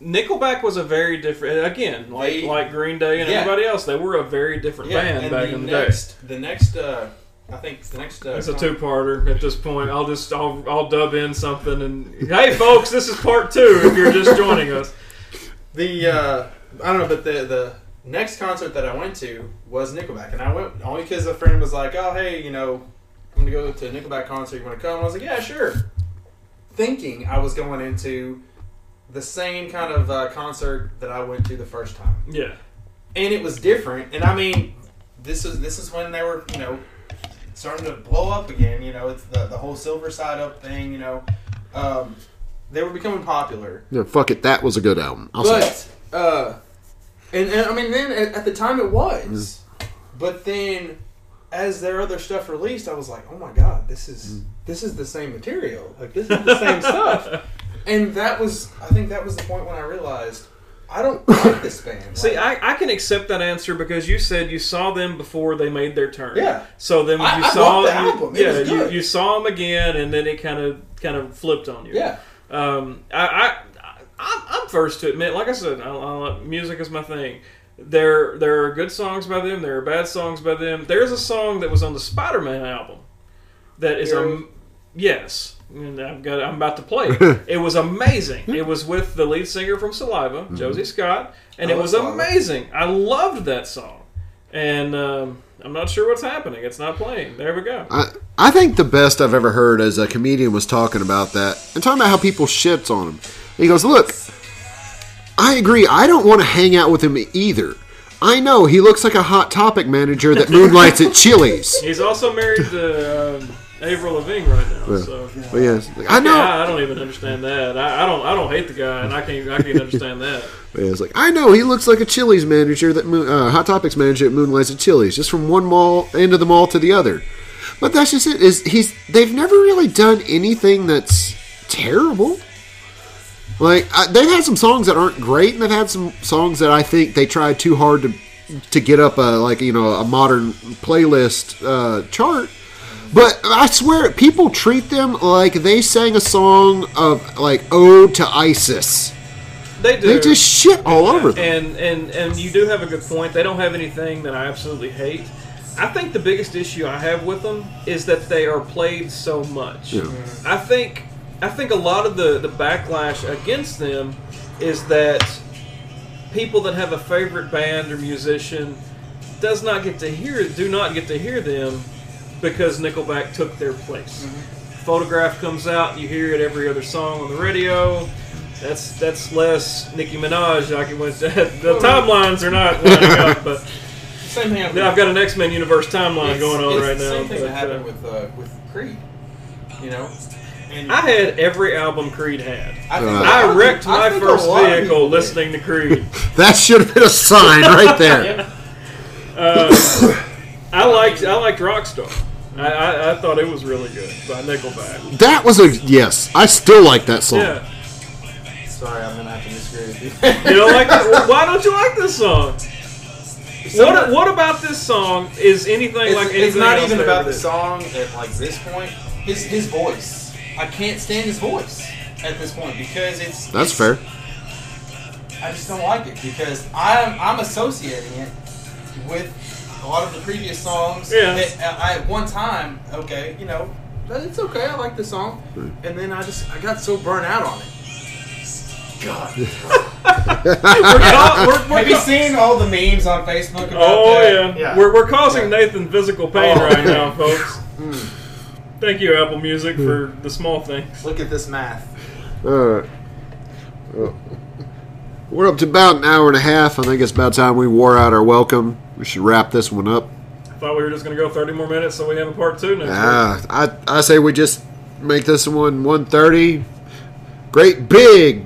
Nickelback was a very different. Again, like
They-
like Green Day and
Yeah.
everybody else, they were a very different band
and
back
the
in the
next, the next, uh, I think the next. Uh.
It's a two-parter at this point. I'll just I'll I'll dub in something and hey, folks, this is part two. If you're just joining us,
The uh, I don't know, but the the next concert that I went to was Nickelback, and I went only because a friend was like, "Oh, hey, you know, I'm gonna go to a Nickelback concert. You want to come?" I was like, "Yeah, sure." Thinking I was going into the same kind of uh, concert that I went to the first time,
yeah.
and it was different. And I mean, this is this is when they were, you know, starting to blow up again. You know, it's the the whole Silver Side Up thing. You know, um, they were becoming popular.
Yeah, fuck it, that was a good album. I'll say.
But uh, and, and I mean, then at, at the time it was, but then as their other stuff released, I was like, oh my god, this is this is the same material. Like this is the same stuff. [laughs] And that was, I think that was the point when I realized I don't like this [laughs] band.
See, I, I can accept that answer because you said you saw them before they made their turn.
Yeah.
So then when
I-
you
I
saw
the
you-
album. It
yeah, you, you saw them again, and then it kind of kind of flipped on you.
yeah,
Um, I, I, I'm first to admit, like I said, I, I, music is my thing. There there are good songs by them. There are bad songs by them. There's a song that was on the Spider-Man album that is um yes. And I've got. I'm about to play. it. [laughs] It was amazing. It was with the lead singer from Saliva, Josie Scott, and
I
it was
Saliva.
amazing. I loved that song, and um, I'm not sure what's happening. It's not playing. There we go.
I, I think the best I've ever heard as a comedian was talking about that and talking about how people shits on him. He goes, "Look, I agree. I don't want to hang out with him either. I know he looks like a hot topic manager that [laughs] moonlights at Chili's.
He's also married to um, Avril Lavigne right now. So.
But yes, I know.
Yeah, I don't even understand that. I, I don't. I don't hate the guy, and I can't. I can't [laughs] understand that.
But it's like I know he looks like a Chili's manager that moon, uh, hot topics manager at moonlights at Chili's, just from one mall end of the mall to the other. But that's just it. Is he's they've never really done anything that's terrible. Like uh, they've had some songs that aren't great, and they've had some songs that I think they tried too hard to to get up a like you know a modern playlist uh, chart. But I swear, people treat them like they sang a song of like "Ode to ISIS."
They do.
They just shit all over them.
And and and you do have a good point. They don't have anything that I absolutely hate. I think the biggest issue I have with them is that they are played so much.
Yeah.
I think I think a lot of the the backlash against them is that people that have a favorite band or musician does not get to hear do not get to hear them because Nickelback took their place. Photograph comes out, you hear it every other song on the radio. That's that's less Nicki Minaj. I can [laughs] the timelines are not lining up, [laughs] but
same thing.
I've got an X Men universe timeline
it's-
going on
it's
right
the
now.
Same thing
but,
that happened
uh,
with uh, with Creed. You know, and
I had every album Creed had.
I, think
Uh,
I wrecked
people- I
my first vehicle
people did.
listening to Creed. [laughs]
That should have been a sign right there.
Uh, [coughs] I liked I liked Rockstar. I, I, I thought it was really good by Nickelback.
That was a yes. I still like that song.
Yeah,
Sorry, I'm gonna have to disagree with you.
you don't like it? [laughs] Well, Why don't you like this song? What, what about this song is anything
it's,
like
it's not
else
even about
ever
the song at like this point. His his voice. I can't stand his voice at this point because it's
That's
it's-
fair.
I just don't like it because I'm I'm associating it with a lot of the previous songs.
Yeah.
that I at one time, okay, you know, it's okay. I like the song, hmm. and then I just I got so burnt out on it. God, [laughs]
We're ca- we're- we're
have you
ca-
seen all the memes on Facebook about
Oh
that?
yeah.
yeah.
We're, we're causing Nathan physical pain
Oh.
right now, folks. [laughs] Hmm. Thank you, Apple Music, hmm. for the small things.
Look at this math.
All right. Well, we're up to about an hour and a half. I think it's about time we wore out our welcome. We should wrap this one up.
I thought we were just going to go 30 more minutes so we have a part two next week.
Ah, I I say we just make this one 130. Great big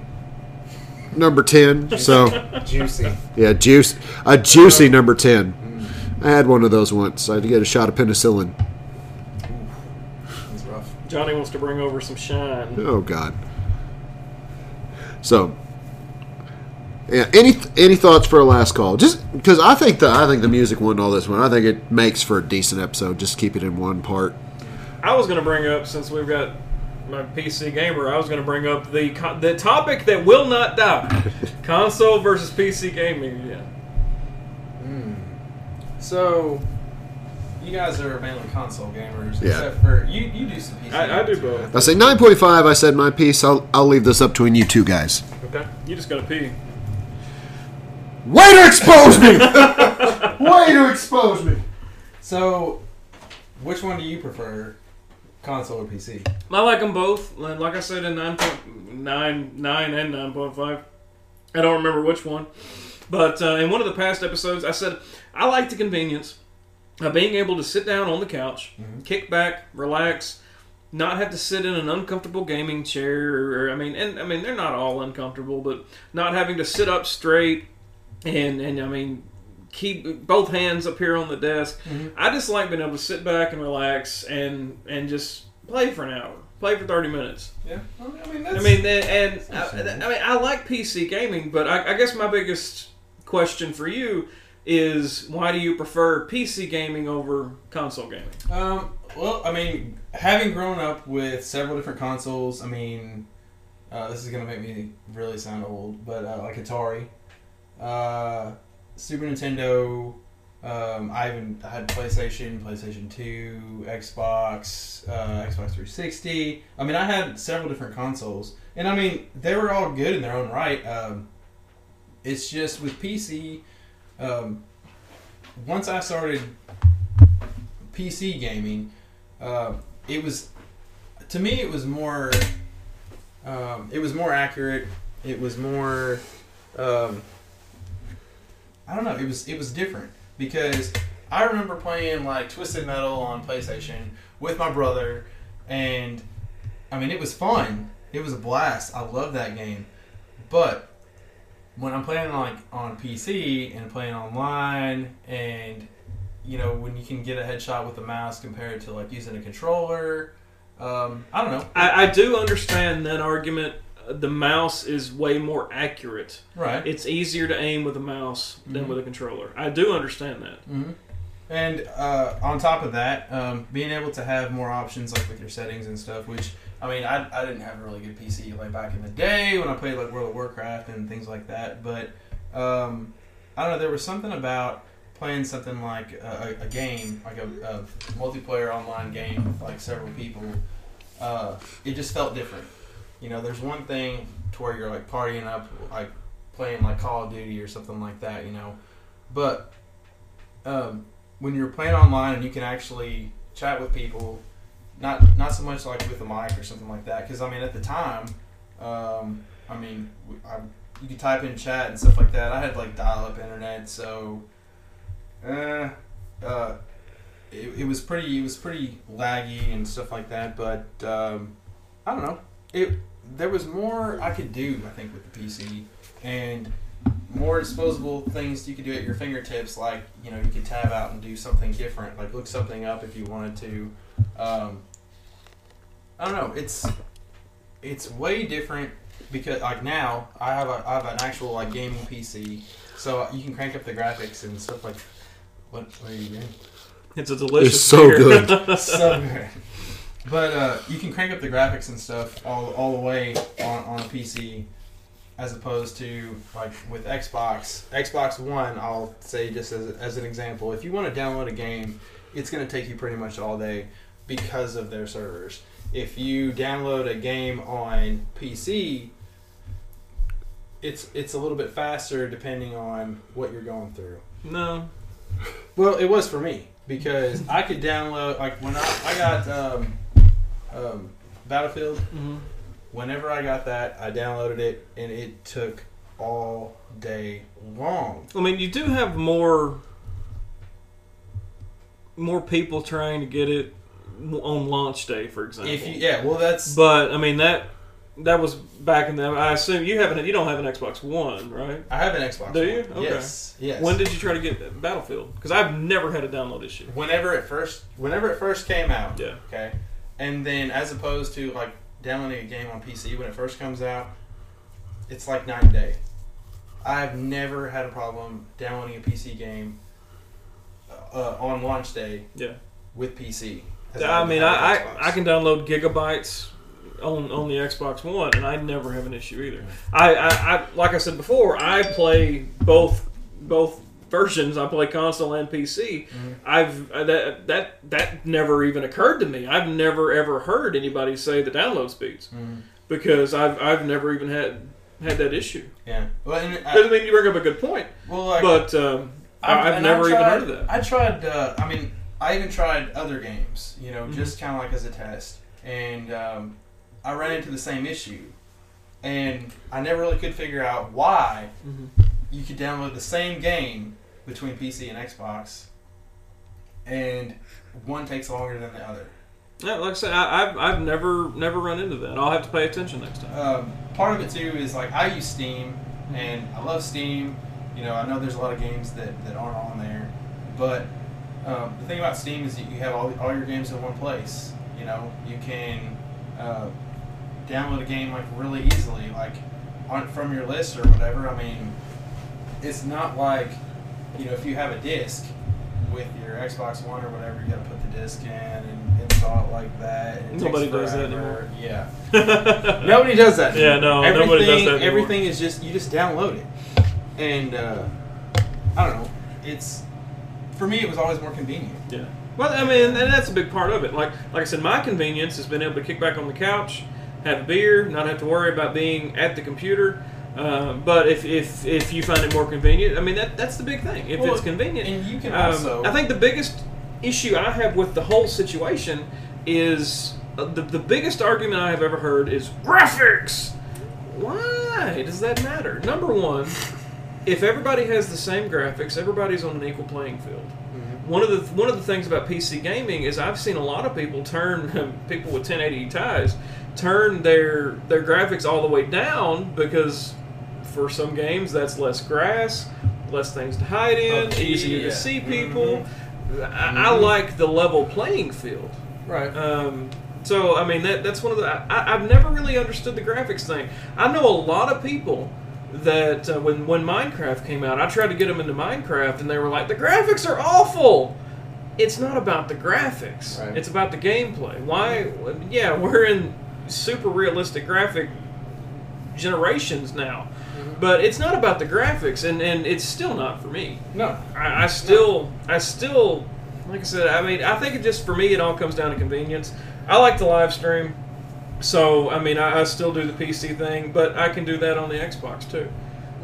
number 10. So, [laughs]
Juicy.
yeah, juice a juicy number 10. I had one of those once. I had to get a shot of penicillin.
That's rough.
Johnny wants to bring over some shine.
Oh God. So, yeah. Any any thoughts for a last call? Just because I think the I think the music won all this one. I think it makes for a decent episode. Just keep it in one part.
I was going to bring up, since we've got my PC gamer, I was going to bring up the the topic that will not die [laughs] console versus PC gaming. Yeah. Hmm.
So, you guys are mainly console gamers,
Yeah.
except for you. You do some PC.
I, I do both.
I say nine point five. I said my piece. I'll I'll leave this up between you two guys.
Okay. You just got to pee.
Way to expose me! [laughs] Way to expose me!
So, which one do you prefer, console or PC?
I like them both. Like like I said in 9.99 and 9.5. I don't remember which one. But uh, in one of the past episodes, I said I like the convenience of being able to sit down on the couch, kick back, relax, not have to sit in an uncomfortable gaming chair. Or, I mean, and I mean they're not all uncomfortable, but not having to sit up straight and and I mean keep both hands up here on the desk. I just like being able to sit back and relax and and just play for an hour, play for thirty minutes.
Yeah, I mean that's.
I mean, and, and I, I mean, I like PC gaming, but I, I guess my biggest question for you is why do you prefer PC gaming over console gaming?
Um, well, I mean, having grown up with several different consoles, I mean, uh, this is gonna make me really sound old, but uh, like Atari, uh, Super Nintendo. Um, I even had PlayStation, PlayStation Two, Xbox, uh, Xbox 360. I mean, I had several different consoles, and I mean, they were all good in their own right. Um, it's just with PC. Um, once I started PC gaming, uh, it was to me it was more um, it was more accurate. It was more um, I don't know. It was it was different because I remember playing like Twisted Metal on PlayStation with my brother, and I mean it was fun. It was a blast. I love that game, but when I'm playing like on PC and playing online and you know when you can get a headshot with a mouse compared to like using a controller um, i don't know
I, I do understand that argument. The mouse is way more accurate.
right
It's easier to aim with a mouse than
Mhm.
with a controller. I do understand that.
hmm and uh, on top of that um, being able to have more options like with your settings and stuff which i mean I, I didn't have a really good pc like back in the day when i played like world of warcraft and things like that but um, i don't know there was something about playing something like a, a a game like a, a multiplayer online game with like several people uh, it just felt different you know there's one thing to where you're like partying up like playing like call of duty or something like that you know but um, when you're playing online and you can actually chat with people, not not so much like with a mic or something like that. Because I mean, at the time, um, I mean, I, you could type in chat and stuff like that. I had like dial-up internet, so uh, uh, it, it was pretty it was pretty laggy and stuff like that. But um, I don't know. It there was more I could do. I think with the PC and more disposable things you could do at your fingertips, like you know you could tab out and do something different, like look something up if you wanted to. Um, I don't know. It's it's way different because like now I have a I have an actual like gaming PC, so you can crank up the graphics and stuff like. What, what are you doing?
It's a delicious.
It's so
beer.
good. [laughs]
so good. But uh, you can crank up the graphics and stuff all, all the way on, on a PC, as opposed to like with Xbox. Xbox One, I'll say just as, as an example, if you want to download a game, it's going to take you pretty much all day because of their servers. If you download a game on PC, it's it's a little bit faster depending on what you're going through.
No.
Well, it was for me because I could download like when I, I got um, um, Battlefield.
hmm
Whenever I got that, I downloaded it and it took all day long.
I mean, you do have more more people trying to get it on launch day, for example.
If you, yeah, well, that's
But I mean that that was back in the. I assume you haven't. You don't have an Xbox One, right?
I have an Xbox.
Do you? Okay.
Yes. Yes.
When did you try to get Battlefield? Because I've never had a download issue.
whenever it first whenever it first came out.
Yeah.
Okay. And then as opposed to like downloading a game on PC when it first comes out, it's like night and day. I've never had a problem downloading a PC game uh, on launch day
Yeah.
with PC.
I mean, I, I I can download gigabytes on on the Xbox One, and I never have an issue either. I, I, I like I said before, I play both both versions. I play console and PC. I've uh, that that that never even occurred to me. I've never ever heard anybody say the download speeds
Mhm.
because I've I've never even had had that issue.
Yeah. Well, and
I
I,
mean, you bring up a good point,
well, like,
but um, I've
and
never even heard of that.
I tried. Uh, I mean, I even tried other games. You know,
Mhm.
just kind of like as a test, and um, I ran into the same issue, and I never really could figure out why
Mhm.
you could download the same game between PC and Xbox, and one takes longer than the other.
Yeah, like I said, I, I've I've never never run into that. I'll have to pay attention next time.
Um, part of it too is like I use Steam, and I love Steam. You know, I know there's a lot of games that, that aren't on there, but um, the thing about Steam is that you have all, all your games in one place. You know, you can uh, download a game like really easily, like on, from your list or whatever. I mean, it's not like you know if you have a disc with your Xbox One or whatever, you got to put the disc in and install it like that. And it
Nobody does that anymore.
Yeah. [laughs] Nobody does that.
Yeah, no,
everything,
nobody does that anymore.
Everything is just you just download it, and uh, I don't know. It's for me, it was always more convenient.
Yeah. Well, I mean, and that's a big part of it. Like, like I said, my convenience has been able to kick back on the couch, have a beer, not have to worry about being at the computer. Uh, but if, if if you find it more convenient, I mean, that that's the big thing. If
Well,
it's convenient,
and you can
um,
also-
I think the biggest issue I have with the whole situation is uh, the the biggest argument I have ever heard is graphics. Why does that matter? Number one, if everybody has the same graphics, everybody's on an equal playing field. One of the one of the things about PC gaming is I've seen a lot of people turn [laughs] people with 1080 ties turn their their graphics all the way down because for some games that's less grass, less things to hide in,
Okay,
easier
yeah.
to see people. I, I like the level playing field.
Right.
Um, so I mean that that's one of the I, I've never really understood the graphics thing. I know a lot of people that uh, when when Minecraft came out, I tried to get them into Minecraft, and they were like, "The graphics are awful." It's not about the graphics;
Right.
it's about the gameplay. Why? Yeah, we're in super realistic graphic generations now, but it's not about the graphics, and and it's still not for me.
no.
I, I still, I still, like I said, I mean, I think it just for me, it all comes down to convenience. I like to live stream, so I mean, I, I still do the PC thing, but I can do that on the Xbox too.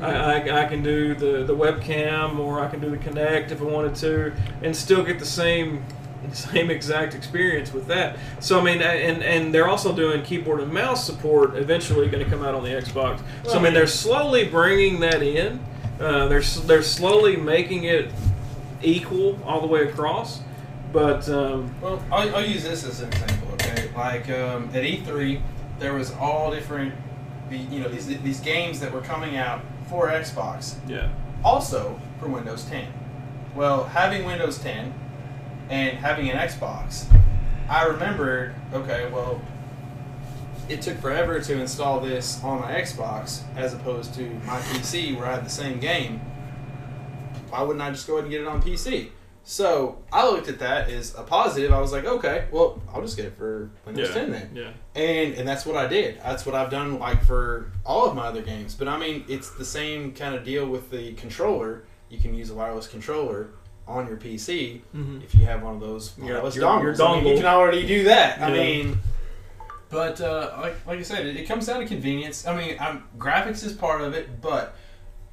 I, I, I can do the, the webcam, or I can do the Connect if I wanted to, and still get the same [laughs] same exact experience with that. So I mean, and and they're also doing keyboard and mouse support. Eventually, going to come out on the Xbox. So I mean, they're slowly bringing that in. Uh, they're they're slowly making it equal all the way across. But um,
Well, I'll, I'll use this as an example. Okay, like um, at E3, there was all different, you know these these games that were coming out for Xbox,
yeah,
also for Windows 10. Well, having Windows 10 and having an Xbox, I remembered, okay, well, it took forever to install this on my Xbox as opposed to my PC where I had the same game. Why wouldn't I just go ahead and get it on PC? So I looked at that as a positive. I was like, okay, well, I'll just get it for Windows
Yeah.
10 then.
Yeah.
And and that's what I did. That's what I've done like for all of my other games. But I mean, it's the same kind of deal with the controller. You can use a wireless controller on your PC
Mhm.
if you have one of those
Yeah,
wireless
your-
dongles.
your
I mean, you can already do that. I mean, but uh, like like I said, it, it comes down to convenience. I mean, I'm, graphics is part of it, but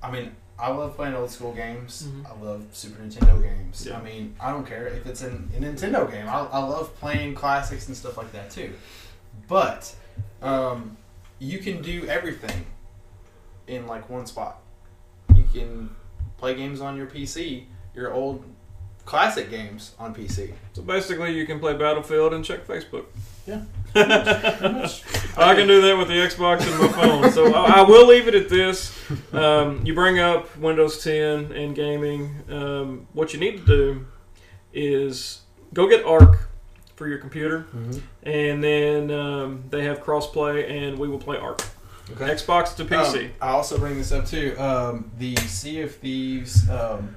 I mean, I love playing old school games.
Mhm.
I love Super Nintendo games.
Yeah.
I mean, I don't care if it's an, a Nintendo game. I, I love playing classics and stuff like that too. But um, you can do everything in like one spot. You can play games on your PC, your old classic games on PC.
So basically, you can play Battlefield and check Facebook.
Yeah. [laughs]
I can do that with the Xbox and my phone. So I, I will leave it at this. Um, you bring up Windows 10 and gaming. Um, what you need to do is go get Arc for your computer, and then um, they have crossplay, and we will play Arc.
Okay.
Xbox to PC.
Um, I also bring this up too. Um, the Sea of Thieves um,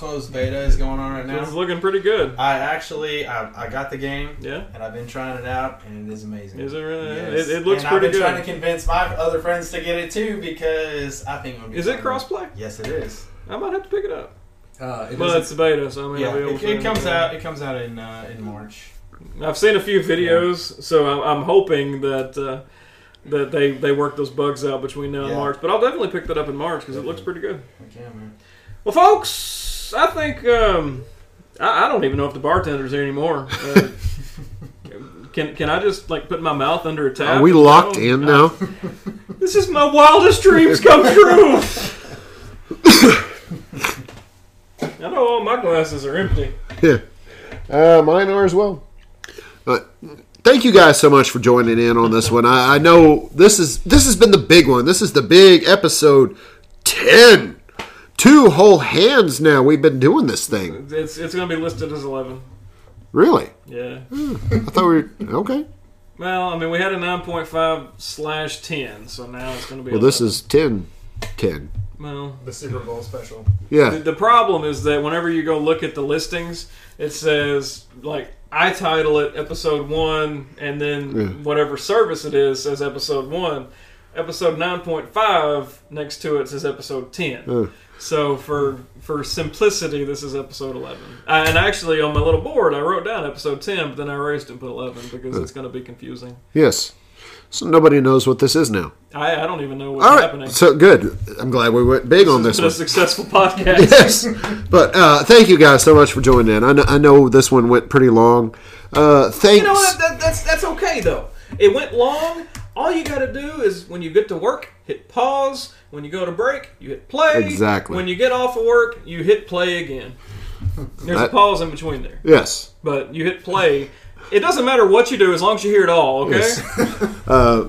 closed beta is going on right now.
it's looking pretty good.
I actually I, I got the game
Yeah.
and I've been trying it out and it is amazing.
Is it really?
Yes.
It, it looks
and
pretty
I've been
good.
trying to convince my other friends to get it too because I think it would be
Is it crossplay?
Yes, it is.
I might have to pick it up.
Uh, it
Well, it's the beta, so I mean,
yeah,
I'll be able
it,
to.
it comes out. It comes out in uh, in March.
I've seen a few videos, so I'm, I'm hoping that uh, that they they work those bugs out between now and
Yeah.
March. But I'll definitely pick that up in March because it looks pretty good.
Okay, man.
Well, folks, I think um, I, I don't even know if the bartender's here anymore. Uh, [laughs] can can I just like put my mouth under a tap?
Are we locked
go?
in now? [laughs]
This is my wildest dreams come true. [laughs] I know all my glasses are empty.
Yeah. Uh, mine are as well. But thank you guys so much for joining in on this one. I, I know this is this has been the big one. This is the big episode ten. Two whole hands now. We've been doing this thing.
It's it's going to be listed as eleven.
Really?
Yeah.
I thought we were okay.
Well, I mean, we had a 9.5 slash 10, so now it's going to be.
Well, this is 10. 10.
Well,
The Super Bowl special.
the,
Yeah.
the problem is that whenever you go look at the listings, it says like I title it episode one, and then
Yeah.
whatever service it is says episode one. Episode 9.5 next to it says episode 10.
Uh.
So for for simplicity, this is episode 11. I, and actually, on my little board, I wrote down episode 10, but then I erased and put 11 because it's going to be confusing.
Yes. So nobody knows what this is now.
I, I don't even know what's
All right.
happening.
So good. I'm glad we went big on this
been a successful [laughs] podcast.
yes. But uh, thank you guys so much for joining in. I know, I know this one went pretty long. Uh, thanks.
You know what? That, that's that's okay though. It went long. All you got to do is when you get to work, hit pause. When you go to break, you hit play.
Exactly.
When you get off of work, you hit play again. There's a pause in between there,
Yes.
but you hit play. It doesn't matter what you do as long as you hear it all. Okay.
Yes. [laughs] Uh,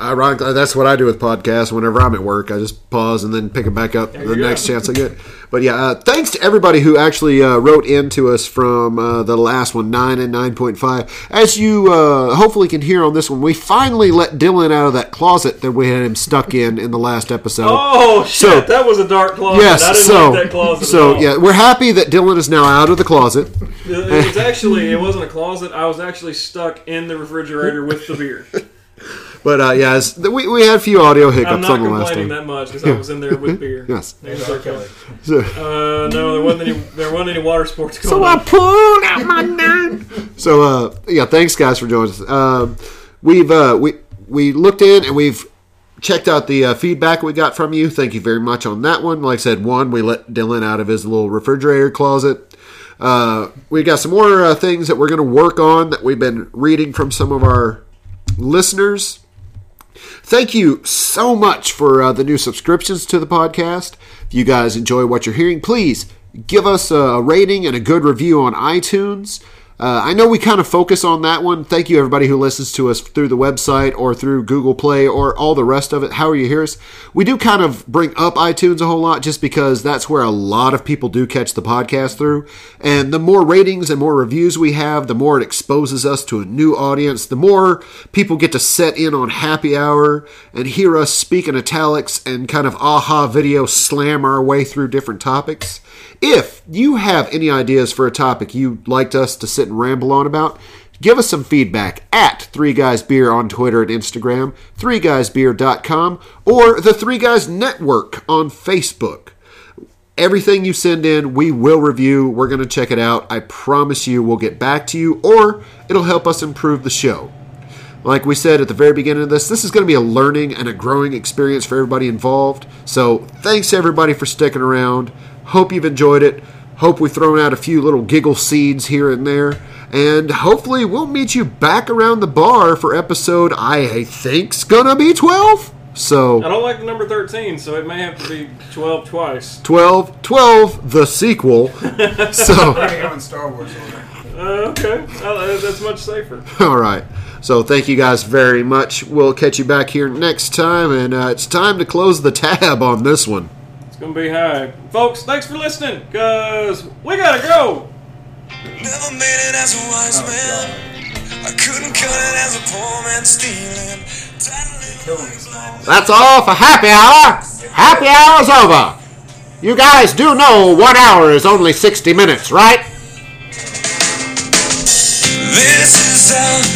ironically, that's what I do with podcasts. Whenever I'm at work, I just pause and then pick it back up
There
the
you go.
next chance I get. But yeah, uh, thanks to everybody who actually uh, wrote into us from uh, the last one, nine and nine point five. As you uh, hopefully can hear on this one, we finally let Dylan out of that closet that we had him stuck in in the last episode.
Oh shit!
So-
that was a dark closet. I
Yes,
didn't
so
like that closet.
so yeah, we're happy that Dylan is now out of the closet.
It was actually it wasn't a closet. I was actually stuck in the refrigerator with the beer. [laughs]
But uh, yeah, it's, we, we had a few audio hiccups
I'm not
on the last
complaining
one.
that much because I was in there with [laughs] beer.
Yes.
It was okay.
So,
Uh, no, there wasn't any. There wasn't any water sports going
So
on.
I pulled out my gun. So uh, yeah, thanks guys for joining us. Um, we've uh, we we looked in and we've checked out the uh, feedback we got from you. Thank you very much on that one. Like I said, one we let Dylan out of his little refrigerator closet. Uh, we got some more uh, things that we're going to work on that we've been reading from some of our listeners. Thank you so much for uh, the new subscriptions to the podcast. If you guys enjoy what you're hearing, please give us a rating and a good review on iTunes. Uh, I know we kind of focus on that one. Thank you, everybody who listens to us through the website or through Google Play or all the rest of it. However, you hear us, we do kind of bring up iTunes a whole lot just because that's where a lot of people do catch the podcast through. And the more ratings and more reviews we have, the more it exposes us to a new audience, the more people get to set in on happy hour and hear us speak in italics and kind of aha video slam our way through different topics. If you have any ideas for a topic you'd like us to sit and ramble on about, give us some feedback at Three Guys Beer on Twitter and Instagram, threeguysbeer.com, or the Three Guys Network on Facebook. Everything you send in, we will review. We're going to check it out. I promise you we'll get back to you, or it'll help us improve the show. Like we said at the very beginning of this, this is going to be a learning and a growing experience for everybody involved. So thanks everybody for sticking around. Hope you've enjoyed it. Hope we've thrown out a few little giggle seeds here and there. And hopefully we'll meet you back around the bar for episode I think's gonna be 12. So I
don't like the number 13, so it may have to be 12 twice.
12, 12, the sequel. [laughs] so
We're going Star Wars order.
Uh, okay. Uh, that's much safer. [laughs]
All right. So thank you guys very much. We'll catch you back here next time, and uh, it's time to close the tab on this one.
It's going to be high. Folks, thanks for listening, because we got to go.
Never made it as a wise oh, man. I couldn't cut it as a poor man stealing.
Killing me small.
That's all for happy hour. Happy hour's over. You guys do know one hour is only 60 minutes, right?
This is how